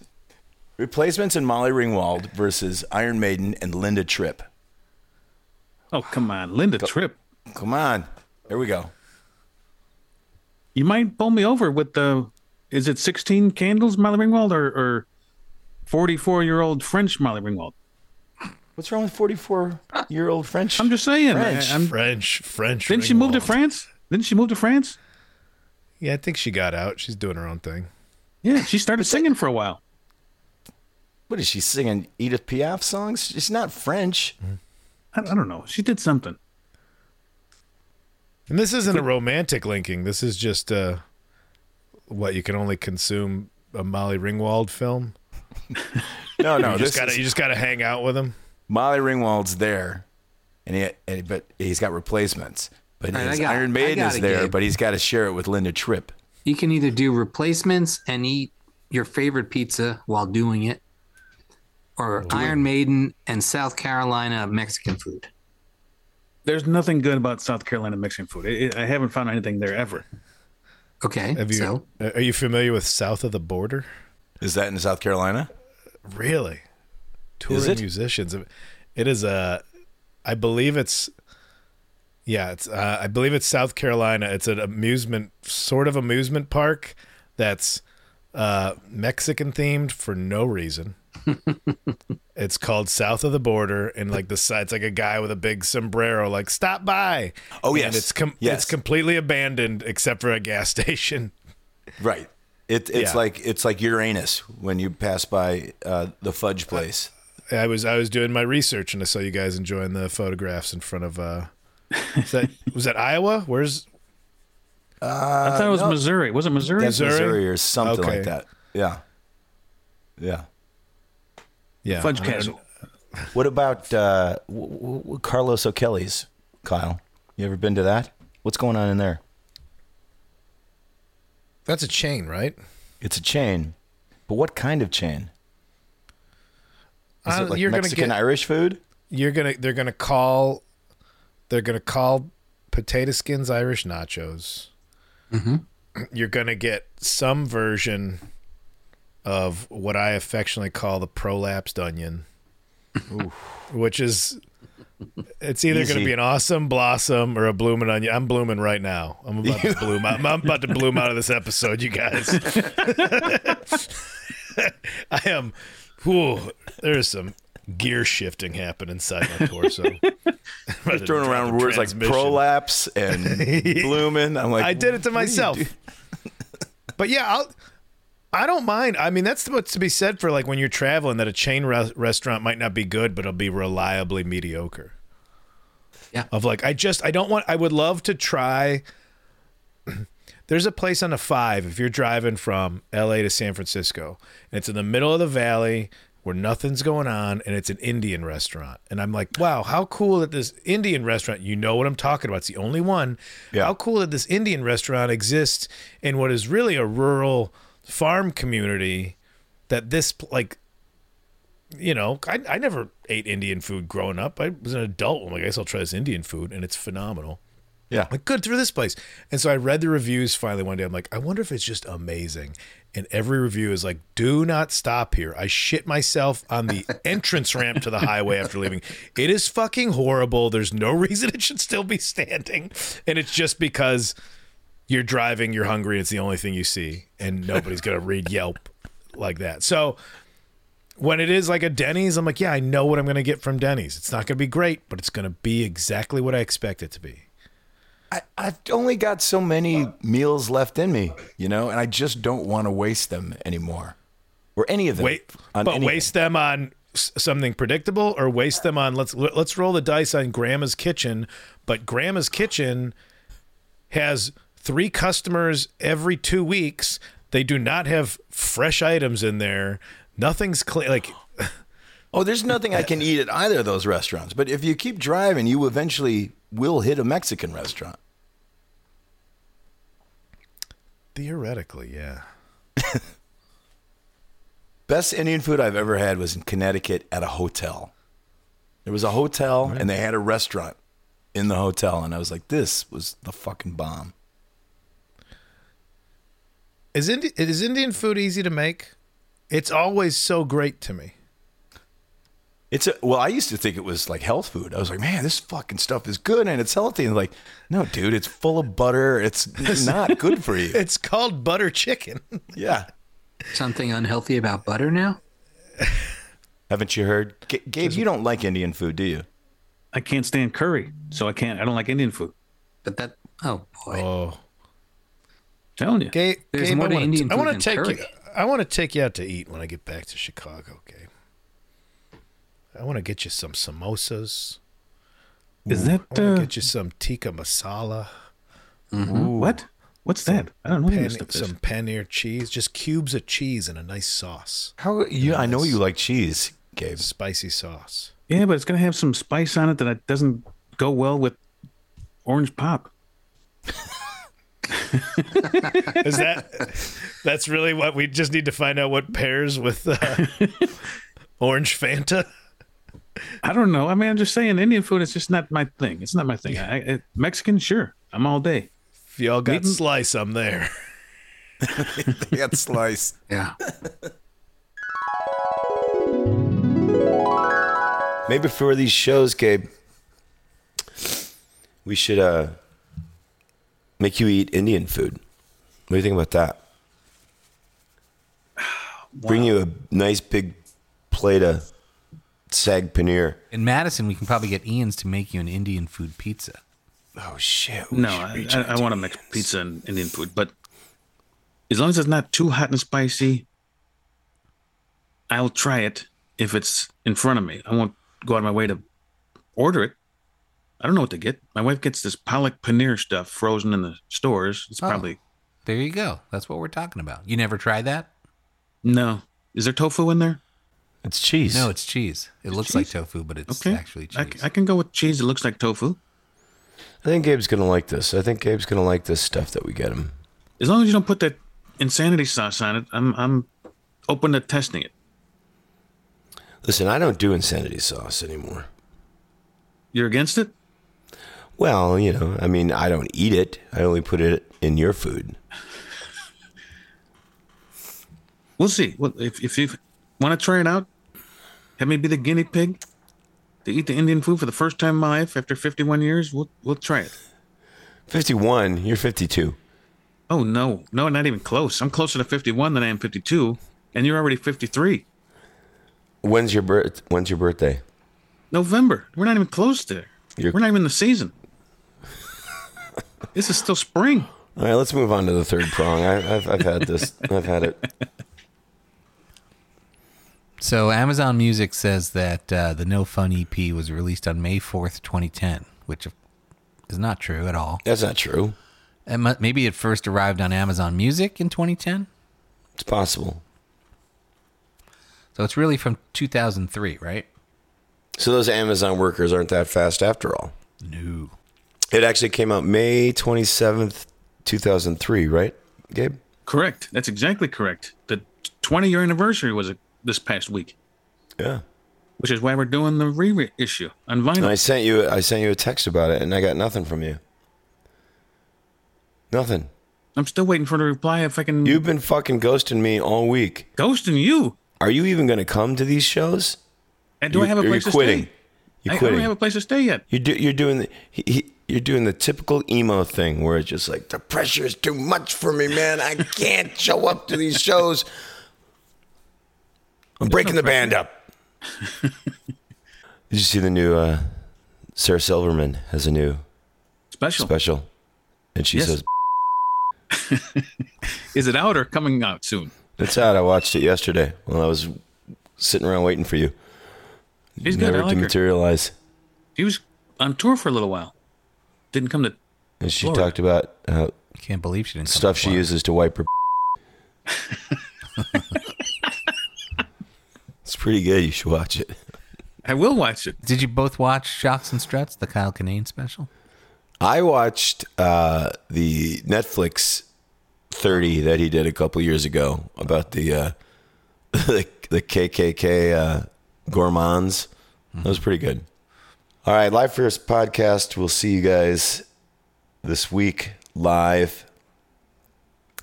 replacements and Molly Ringwald versus Iron Maiden and Linda Tripp. Oh come on, Linda Tripp. Come on, there we go. You might pull me over with the. Is it 16 candles, Molly Ringwald, or, or 44 year old French Molly Ringwald? What's wrong with 44 year old French? I'm just saying. French. I- I'm- French. French. didn't she move to France? Didn't she move to France? Yeah, I think she got out. She's doing her own thing. Yeah, she started singing for a while. What is she singing? Edith Piaf songs? She's not French. I, I don't know. She did something. And this isn't a romantic linking. This is just uh, what you can only consume a Molly Ringwald film. No, no. you just gotta is- you just gotta hang out with him. Molly Ringwald's there, and he, and, but he's got replacements. But All right, his got- Iron Maiden is there, Gabe. but he's got to share it with Linda Tripp. You can either do replacements and eat your favorite pizza while doing it, or Iron Maiden and South Carolina Mexican food. There's nothing good about South Carolina Mexican food. I, I haven't found anything there ever. Okay, Have you? so Are you familiar with South of the Border? Is that in South Carolina? Really? Touring it? musicians. It is a. I believe it's. Yeah, it's. Uh, I believe it's South Carolina. It's an amusement, sort of amusement park, that's uh, Mexican themed for no reason. it's called South of the Border, and like the side, it's like a guy with a big sombrero, like stop by. Oh, And yes. it's com- Yes. it's completely abandoned except for a gas station. Right. It, it's Yeah. like it's like Uranus when you pass by uh, the fudge place. I was I was doing my research and I saw you guys enjoying the photographs in front of uh was that was that Iowa? Where's I thought it was no. Missouri. Was it Missouri? That's Missouri? Missouri or something Okay. like that. Yeah. Yeah. yeah Fudge I- Castle. What about uh, w- w- Carlos O'Kelly's, Kyle? You ever been to that? What's going on in there? That's a chain, right? It's a chain, but what kind of chain? Is Uh, it like you're gonna Mexican get- Irish food? You're gonna they're gonna call they're gonna call potato skins Irish nachos. Mhm. You're gonna get some version of what I affectionately call the prolapsed onion, which is it's either going to be an awesome blossom or a blooming onion. I'm blooming right now. I'm about to bloom. out. I'm about to bloom out of this episode, you guys. I am. Whew, there's some gear shifting happening inside my torso. You're throwing around words like prolapse and blooming. I'm like, I did it to what are you myself. But yeah, I'll, I don't mind. I mean, that's what's to be said for like when you're traveling that a chain re- restaurant might not be good, but it'll be reliably mediocre. Yeah. Of like, I just, I don't want, I would love to try. There's a place on the five if you're driving from LA to San Francisco, and it's in the middle of the valley where nothing's going on, and it's an Indian restaurant. And I'm like, wow, how cool that this Indian restaurant, you know what I'm talking about. It's the only one. Yeah. How cool that this Indian restaurant exists in what is really a rural farm community that this, like, you know, I, I never ate Indian food growing up. I was an adult. I'm like, I guess I'll try this Indian food, and it's phenomenal. Yeah. Like, good through this place. And so I read the reviews finally one day. I'm like, I wonder if it's just amazing. And every review is like, do not stop here. I shit myself on the entrance ramp to the highway after leaving. It is fucking horrible. There's no reason it should still be standing. And it's just because you're driving, you're hungry, it's the only thing you see. And nobody's going to read Yelp like that. So when it is like a Denny's, I'm like, yeah, I know what I'm going to get from Denny's. It's not going to be great, but it's going to be exactly what I expect it to be. I, I've only got so many meals left in me, you know, and I just don't want to waste them anymore, or any of them. Wait, but anything. waste them on something predictable, or waste them on let's let's roll the dice on Grandma's Kitchen. But Grandma's Kitchen has three customers every two weeks. They do not have fresh items in there. Nothing's clean. Like Oh, there's nothing I can eat at either of those restaurants. But if you keep driving, you eventually will hit a Mexican restaurant. Theoretically, yeah. Best Indian food I've ever had was in Connecticut at a hotel. There was a hotel and they had a restaurant in the hotel, and I was like, this was the fucking bomb. Is Indi- is Indian food easy to make? It's always so great to me. It's a, well, I used to think it was like health food. I was like, man, this fucking stuff is good and it's healthy. And like, no, dude, it's full of butter. It's not good for you. It's called butter chicken. Yeah. Something unhealthy about butter now? Haven't you heard? G- Gabe, you don't like Indian food, do you? I can't stand curry, so I can't. I don't like Indian food. But that, oh boy. Oh, telling you. Gabe, There's Gabe, more I to wanna Indian I food want to than take you. curry. I want to take you out to eat when I get back to Chicago, Gabe. I want to get you some samosas. Is that I want to uh, get you some tikka masala, what? What's that? I don't know pan, some paneer cheese, just cubes of cheese and a nice sauce, How you? I know you like cheese, Gabe. spicy sauce. Yeah, but it's gonna have some spice on it that doesn't go well with orange pop. Is that? that's really what we just need to find out what pairs with uh, orange Fanta. I don't know. I mean, I'm just saying, Indian food is just not my thing. It's not my thing. I, I, Mexican, sure, I'm all day. If y'all got Meeting- slice, I'm there. They got slice. Yeah. Maybe for these shows, Gabe, we should uh, make you eat Indian food. What do you think about that? Bring you a nice big plate of sag paneer. In Madison, we can probably get Ian's to make you an Indian food pizza. Oh shit! we No, I, I, I want to mix pizza and Indian food, but as long as it's not too hot and spicy, I'll try it if it's in front of me. I won't go out of my way to order it. I don't know what to get. My wife gets this palak paneer stuff frozen in the stores. It's Oh. probably There you go. That's what we're talking about. You never tried that? no. Is there tofu in there? It's cheese. No, it's cheese. It looks like tofu, but it's Okay, actually I, cheese. I can go with cheese It looks like tofu. I think Gabe's gonna like this. I think Gabe's gonna like this stuff that we get him. As long as you don't put that insanity sauce on it, I'm I'm open to testing it. Listen, I don't do insanity sauce anymore. You're against it? Well, you know, I mean, I don't eat it. I only put it in your food. We'll see. Well, if if you want to try it out, have me be the guinea pig to eat the Indian food for the first time in my life after 51 years. We'll we'll try it. 51. You're 52. Oh no, no, not even close. I'm closer to 51 than I am 52, and you're already 53. When's your birth? When's your birthday? November. We're not even close there. You're- We're not even in the season. this is still spring. All right, let's move on to the third prong. I, I've, I've had this. I've had it. So Amazon Music says that uh, the No Fun EP was released on May 4th, 2010, which is not true at all. That's not true. It mu- maybe it first arrived on Amazon Music in 2010. It's possible. So it's really from 2003, right? So those Amazon workers aren't that fast after all. No. It actually came out May 27th, 2003, right, Gabe? Correct. That's exactly correct. The 20 year anniversary was uh, this past week, Yeah. which is why we're doing the reissue on vinyl. And I sent you I sent you a text about it and I got nothing from you. Nothing. I'm still waiting for the reply if I can. You've been fucking ghosting me all week. Ghosting you? Are you even going to come to these shows? And do I have a place to quitting. stay? You're I, I quitting. don't have a place to stay yet. You're, do, you're doing the he, he, you're doing the typical emo thing where it's just like the pressure is too much for me, man. I can't show up to these shows. I'm breaking the band up. Did you see the new uh, Sarah Silverman has a new Special. special, and she Yes. says Is it out or coming out soon? it's out. I watched it yesterday while I was sitting around waiting for you. She's good. Never I to like her. materialize. She was on tour for a little while. Didn't come to. And she Florida. talked about how Can't believe she didn't. come stuff to she uses to wipe her. it's pretty good. You should watch it. I will watch it. Did you both watch Shocks and Struts, the Kyle Kinane special? I watched uh, the Netflix 30 that he did a couple years ago about the uh, the, the KKK uh, gourmands. That was pretty good. All right, Lifers podcast. We'll see you guys this week live.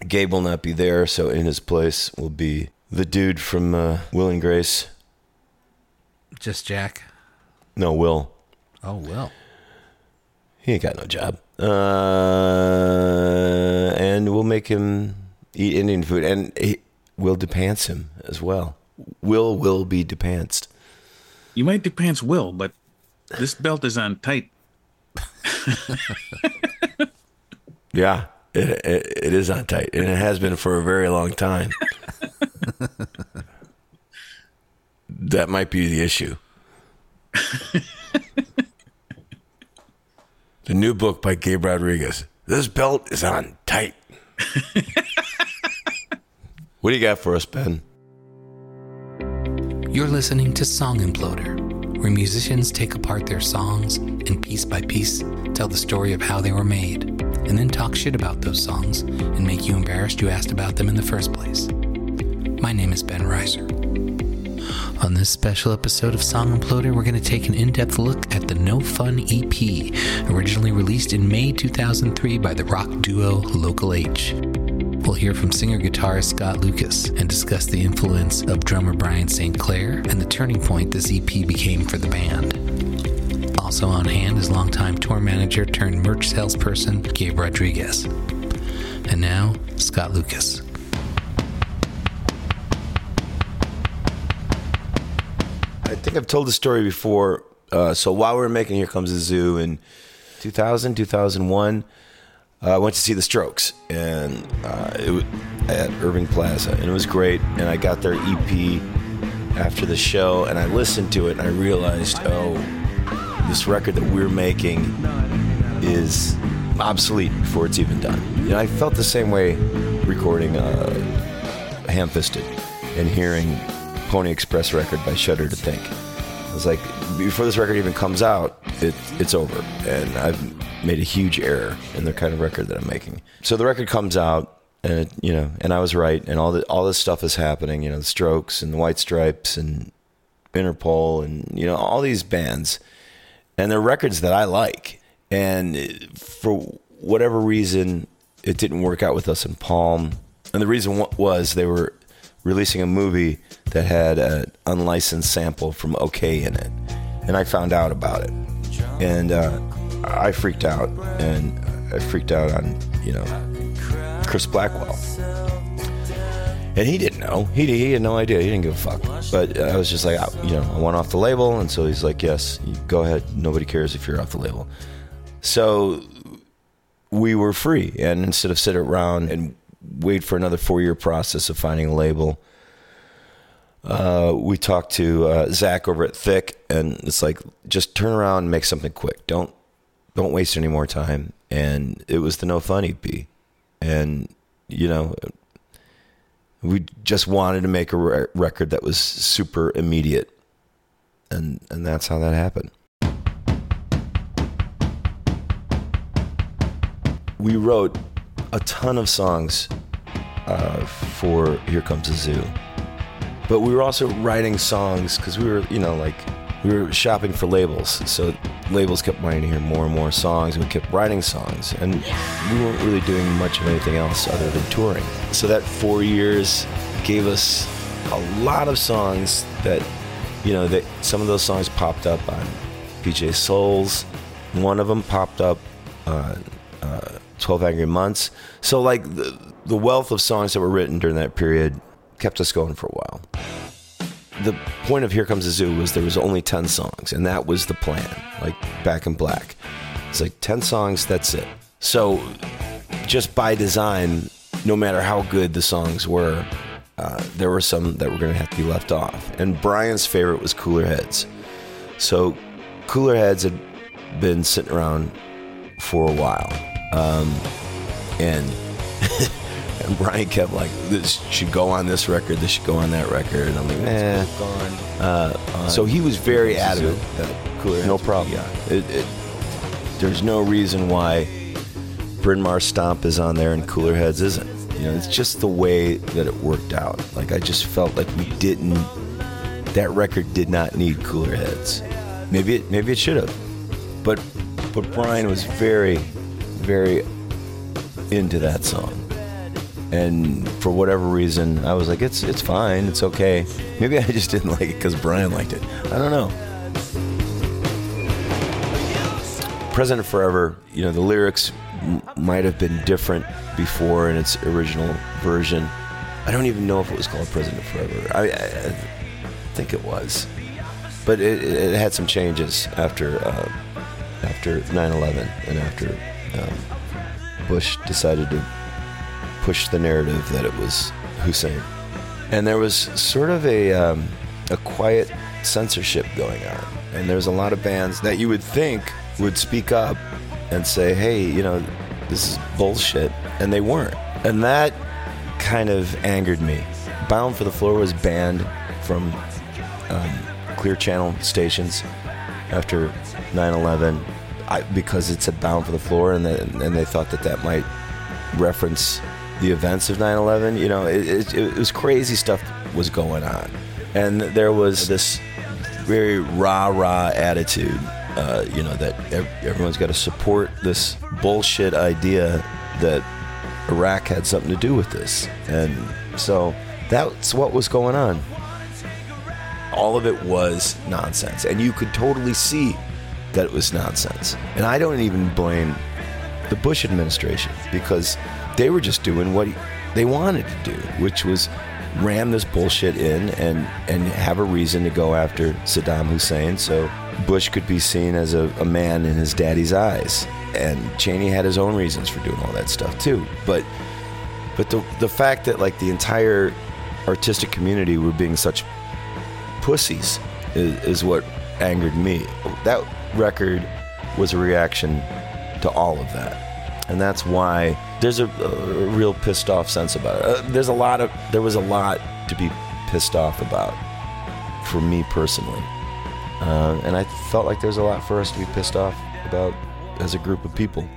Gabe will not be there, so in his place will be the dude from uh, Will and Grace. Just Jack. No, Will. Oh Will. He ain't got no job. Uh, and we'll make him eat Indian food, and he, we'll depants him as well. Will will be depantsed. You might depants will, but this belt is on tight. Yeah, it, it, it is on tight, and it has been for a very long time. that might be the issue. the new book by Gabe Rodriguez. This belt is on tight. what do you got for us, Ben? You're listening to Song Imploder, where musicians take apart their songs and piece by piece tell the story of how they were made, and then talk shit about those songs and make you embarrassed you asked about them in the first place. My name is Ben Reiser. On this special episode of Song Imploder, we're going to take an in depth look at the No Fun EP, originally released in May 2003 by the rock duo Local H. We'll hear from singer guitarist Scott Lucas and discuss the influence of drummer Brian St. Clair and the turning point this EP became for the band. Also on hand is longtime tour manager turned merch salesperson Gabe Rodriguez. And now, Scott Lucas. I think I've told the story before. Uh, so while we were making Here Comes the Zoo in 2000, 2001, uh, I went to see the Strokes and uh, it at Irving Plaza, and it was great. And I got their EP after the show, and I listened to it, and I realized, oh, this record that we're making is obsolete before it's even done. Know, I felt the same way recording uh, Ham Fisted and hearing Pony Express record by Shudder to Think. I was like, before this record even comes out, it, it's over. And I've made a huge error in the kind of record that I'm making. So the record comes out, and it, you know, and I was right, and all the all this stuff is happening. You know, the Strokes and the White Stripes and Interpol, and you know, all these bands, and they're records that I like. And for whatever reason, it didn't work out with us in Palm. And the reason was they were releasing a movie that had an unlicensed sample from OK in it, and I found out about it, and uh, I freaked out, and I freaked out on you know Chris Blackwell. And he didn't know. He, he had no idea. He didn't give a fuck. But I was just like, I, you know, I went off the label, and so he's like, "Yes, go ahead. Nobody cares if you're off the label." So we were free, and instead of sit around and wait for another four-year process of finding a label, uh, we talked to uh, Zach over at Thick, and it's like, just turn around and make something quick. Don't don't waste any more time. And it was the No Fun EP, and you know we just wanted to make a re- record that was super immediate and and that's how that happened we wrote a ton of songs uh, for here comes the zoo. But we were also writing songs because we were you know like we were shopping for labels. So labels kept wanting to hear more and more songs and we kept writing songs. And we weren't really doing much of anything else other than touring. So that four years gave us a lot of songs that you know that some of those songs popped up on PJ Souls. One of them popped up on uh, 12 Angry Months so like the, the wealth of songs that were written during that period kept us going for a while the point of Here Comes the Zoo was there was only 10 songs, and that was the plan, like Back in Black. It's like 10 songs, that's it. So, just by design, no matter how good the songs were, uh, there were some that were going to have to be left off. And Brian's favorite was Cooler Heads. So, Cooler Heads had been sitting around for a while. Um, and and Brian kept like, "This should go on this record. This should go on that record." And I'm like, "Eh." Uh, so he was very adamant that Cooler no problem. It, it, there's no reason why Bryn Mawr Stomp is on there and Cooler Heads isn't. You know, it's just the way that it worked out. Like I just felt like we didn't. That record did not need Cooler Heads. Maybe it maybe it should have, but but Brian was very very into that song and for whatever reason, I was like, it's it's fine, it's okay. Maybe I just didn't like it because Brian liked it. I don't know. President Forever, you know, the lyrics m- might have been different before in its original version. I don't even know if it was called President Forever. I, I, I think it was, but it, it had some changes after uh, after 9/11 and after um, Bush decided to push the narrative that it was Hussein. And there was sort of a, um, a quiet censorship going on. And there's a lot of bands that you would think would speak up and say, hey, you know, this is bullshit. And they weren't. And that kind of angered me. Bound for the Floor was banned from um, Clear Channel stations after 9 11 because it's a Bound for the Floor, and, the, and they thought that that might reference the events of 9/11. You know, it, it, it, was crazy stuff was going on, and there was this very rah rah attitude. Uh, you know that everyone's got to support this bullshit idea that Iraq had something to do with this, and so that's what was going on. All of it was nonsense, and you could totally see that it was nonsense. And I don't even blame the Bush administration because they were just doing what they wanted to do, which was ram this bullshit in and and have a reason to go after Saddam Hussein so Bush could be seen as a, a man in his daddy's eyes. And Cheney had his own reasons for doing all that stuff too. But but the the fact that like the entire artistic community were being such pussies is, is what angered me. That record was a reaction to all of that. And that's why there's a, a real pissed off sense about it. Uh, there's a lot of there was a lot to be pissed off about for me personally, uh, and I felt like there's a lot for us to be pissed off about as a group of people.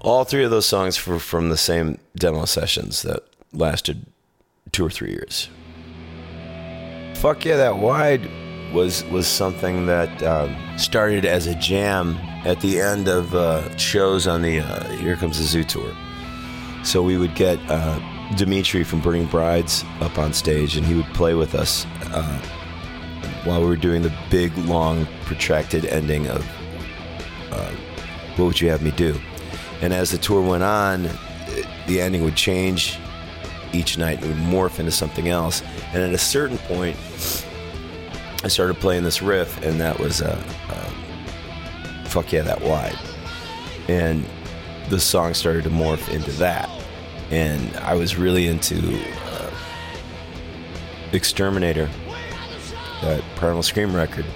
All three of those songs were from the same demo sessions that lasted two or three years. Fuck yeah, that wide was was something that um, started as a jam at the end of uh, shows on the uh, Here Comes the Zoo tour. So we would get uh, Dimitri from Burning Brides up on stage, and he would play with us uh, while we were doing the big, long, protracted ending of uh, What Would You Have Me Do? And as the tour went on, the ending would change each night. It would morph into something else. And at a certain point, I started playing this riff, and that was uh, uh, Fuck Yeah, That Wide. And the song started to morph into that. And I was really into uh, Exterminator, that Primal Scream record.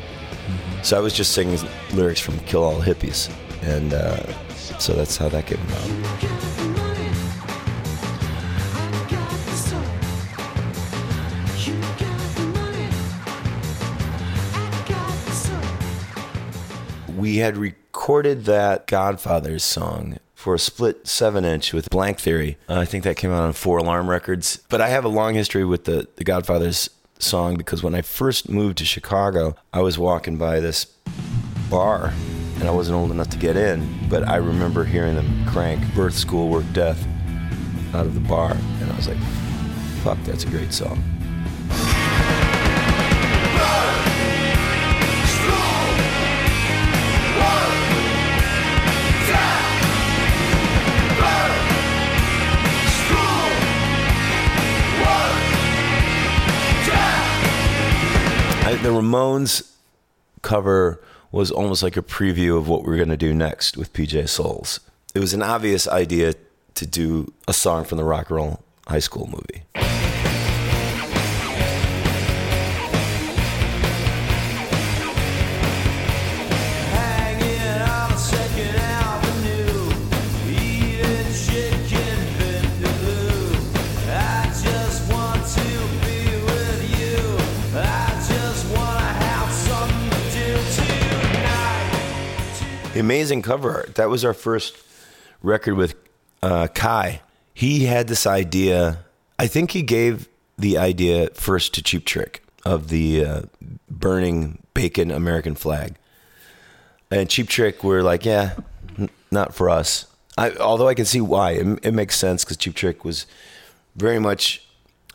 So I was just singing lyrics from Kill All Hippies. And uh, so that's how that came about. We had recorded that Godfather's song for a split seven inch with Blank Theory. Uh, I think that came out on Four Alarm Records. But I have a long history with the, the Godfather's song because when I first moved to Chicago, I was walking by this bar and I wasn't old enough to get in, but I remember hearing them crank Birth, School, Work, Death out of the bar. And I was like, fuck, that's a great song. The Ramones cover was almost like a preview of what we are going to do next with PJ Souls. It was an obvious idea to do a song from the Rock and Roll High School movie. The amazing cover art. That was our first record with uh, Kai. He had this idea. I think he gave the idea first to Cheap Trick of the uh, burning bacon American flag. And Cheap Trick were like, yeah, n- not for us. I, although I can see why. It, it makes sense because Cheap Trick was very much.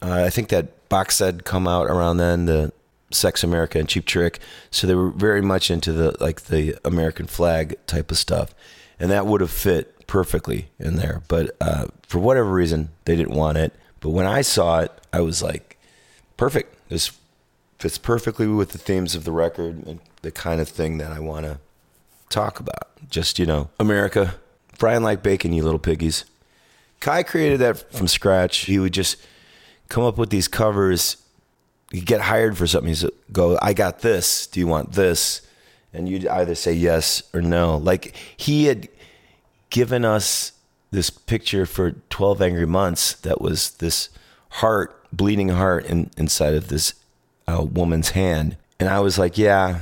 Uh, I think that box had come out around then, the Sex America and Cheap Trick. So they were very much into the like the American flag type of stuff, and that would have fit perfectly in there. But uh, for whatever reason, they didn't want it. But when I saw it, I was like, perfect. This fits perfectly with the themes of the record and the kind of thing that I want to talk about. Just you know, America, frying like bacon, you little piggies. Kai created that from scratch. He would just come up with these covers. He'd get hired for something. He'd go, I got this. Do you want this? And you'd either say yes or no. Like he had given us this picture for 12 Angry Months that was this heart, bleeding heart in, inside of this uh, woman's hand. And I was like, yeah,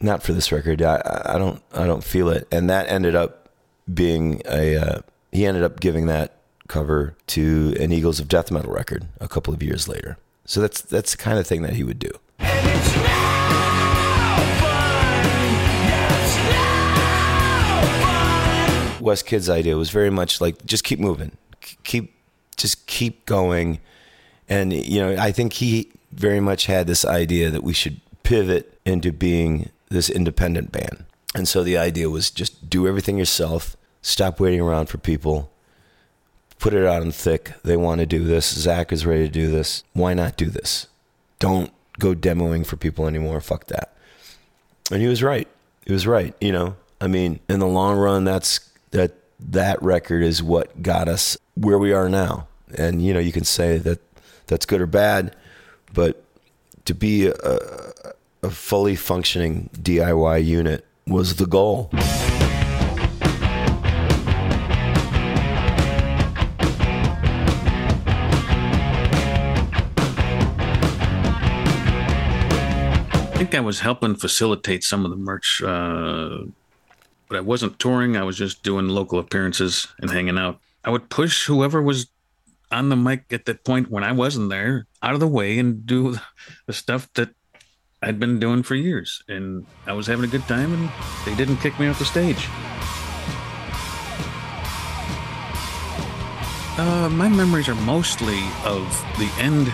not for this record. I, I don't, I don't feel it. And that ended up being a, uh, he ended up giving that cover to an Eagles of Death Metal record a couple of years later. So that's that's the kind of thing that he would do. West Kid's idea was very much like just keep moving, keep just keep going, and you know I think he very much had this idea that we should pivot into being this independent band, and so the idea was just do everything yourself, stop waiting around for people, put it out in thick. They want to do this. Zach is ready to do this. Why not do this? Don't go demoing for people anymore. Fuck that. And he was right. He was right. You know, I mean, in the long run, that's that that record is what got us where we are now. And you know, you can say that that's good or bad, but to be a, a fully functioning DIY unit was the goal. Think I was helping facilitate some of the merch, uh, but I wasn't touring. I was just doing local appearances and hanging out. I would push whoever was on the mic at that point when I wasn't there out of the way and do the stuff that I'd been doing for years. And I was having a good time, and they didn't kick me off the stage. Uh, my memories are mostly of the end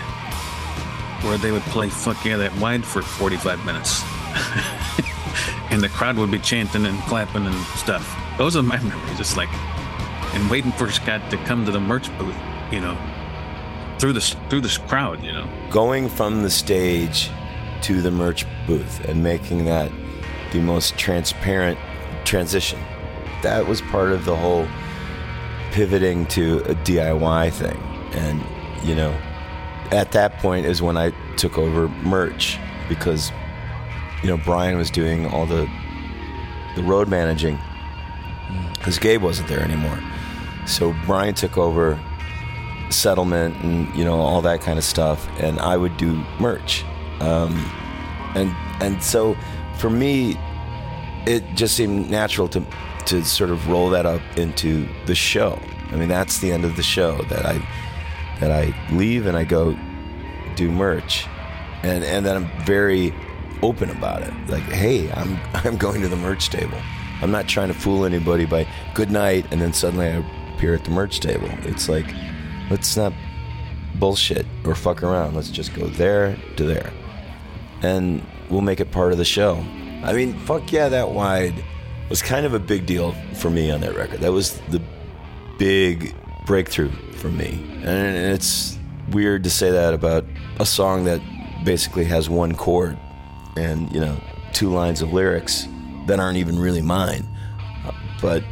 where they would play Fuck Yeah That Wide for 45 minutes. and the crowd would be chanting and clapping and stuff. Those are my memories. It's like, and waiting for Scott to come to the merch booth, you know, through this through this crowd, you know. Going from the stage to the merch booth and making that the most transparent transition. That was part of the whole pivoting to a DIY thing. And, you know, at that point is when I took over merch because, you know, Brian was doing all the the road managing because Gabe wasn't there anymore. So Brian took over settlement and you know all that kind of stuff, and I would do merch. Um, and and so for me, it just seemed natural to to sort of roll that up into the show. I mean, that's the end of the show that I that I leave and I go do merch, and and then I'm very open about it. Like, hey, I'm I'm going to the merch table. I'm not trying to fool anybody by good night and then suddenly I appear at the merch table. It's like, let's not bullshit or fuck around. Let's just go there to there, and we'll make it part of the show. I mean, fuck yeah, that wide was kind of a big deal for me on that record. That was the big breakthrough for me. And it's weird to say that about a song that basically has one chord and, you know, two lines of lyrics that aren't even really mine. But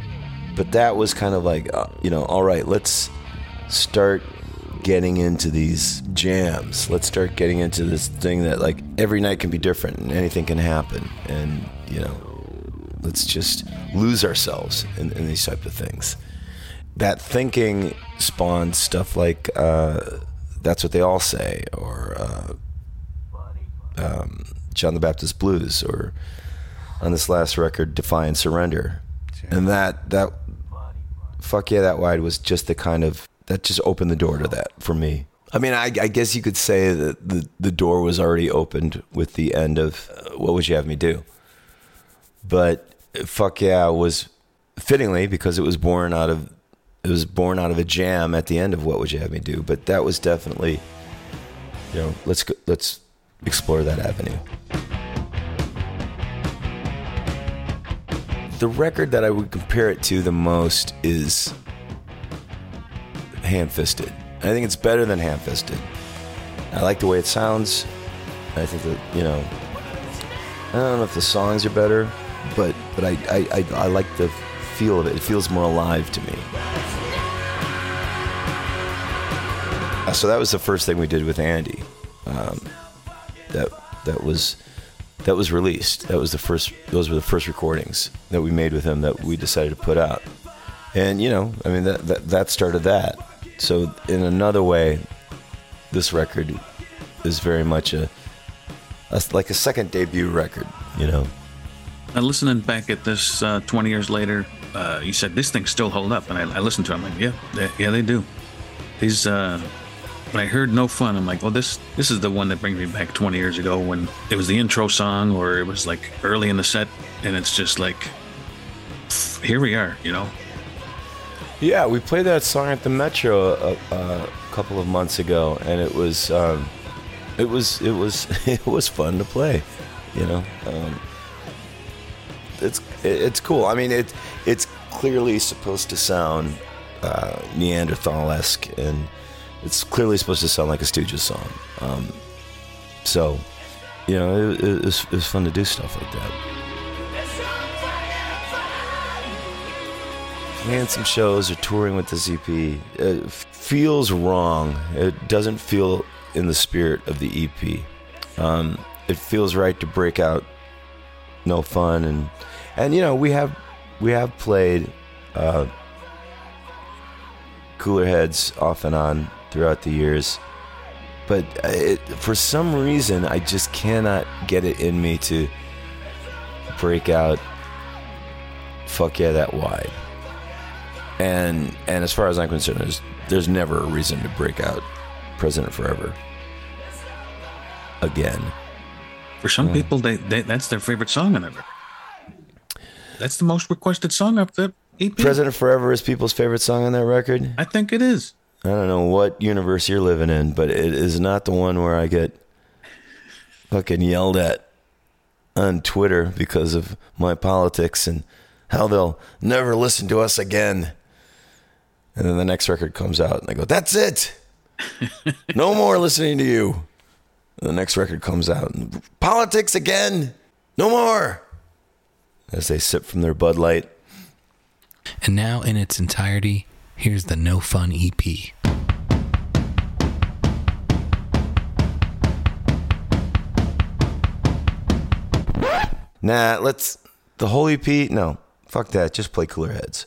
but that was kind of like, uh, you know, all right, let's start getting into these jams. Let's start getting into this thing that like every night can be different and anything can happen and, you know, let's just lose ourselves in, in these type of things. That thinking spawned stuff like uh, "That's What They All Say" or uh, um, "John the Baptist Blues" or on this last record, "Defy and Surrender," and that that fuck yeah, that wide was just the kind of that just opened the door to that for me. I mean, I, I guess you could say that the the door was already opened with the end of uh, "What Would You Have Me Do," but fuck yeah was fittingly because it was born out of it was born out of a jam at the end of what would you have me do? But that was definitely you know let's go, let's explore that avenue. The record that i would compare it to the most is hand fisted i think it's better than hand fisted i like the way it sounds. I think that you know i don't know if the songs are better but but I, I, I, I like the feel of it. It feels more alive to me. So that was the first thing we did with Andy. Um, that that was that was released. That was the first. Those were the first recordings that we made with him that we decided to put out. And you know, I mean that that, that started that. So in another way, this record is very much a, a like a second debut record. You know. Now, listening back at this uh, 20 years later, uh, you said this things still hold up, and I, I listened to them. Like, yeah, they, yeah, they do. These, uh, when I heard "No Fun," I'm like, well, this this is the one that brings me back 20 years ago when it was the intro song, or it was like early in the set, and it's just like, here we are, you know. Yeah, we played that song at the Metro a, a couple of months ago, and it was, um, it was, it was, it was fun to play, you know. Um, it's it's cool. I mean, it it's clearly supposed to sound uh, Neanderthal-esque, and it's clearly supposed to sound like a Stooges song. Um, so, you know, it, it, was, it was fun to do stuff like that. Playing some shows or touring with the EP, it feels wrong. It doesn't feel in the spirit of the EP. Um, it feels right to break out no fun and and you know we have we have played uh, cooler heads off and on throughout the years but uh, it, for some reason i just cannot get it in me to break out fuck yeah that wide and and as far as i'm concerned there's there's never a reason to break out president forever again for some yeah. people, they, they, that's their favorite song on it. That's the most requested song of the EP. President Forever is people's favorite song on that record. I think it is. I don't know what universe you're living in, but it is not the one where I get fucking yelled at on Twitter because of my politics and how they'll never listen to us again. And then the next record comes out and I go, That's it. No more listening to you. And the next record comes out and politics again. No more. As they sip from their Bud Light. And now, in its entirety, here's the No Fun EP. Nah, let's the whole EP. No, fuck that. Just play Cooler Heads.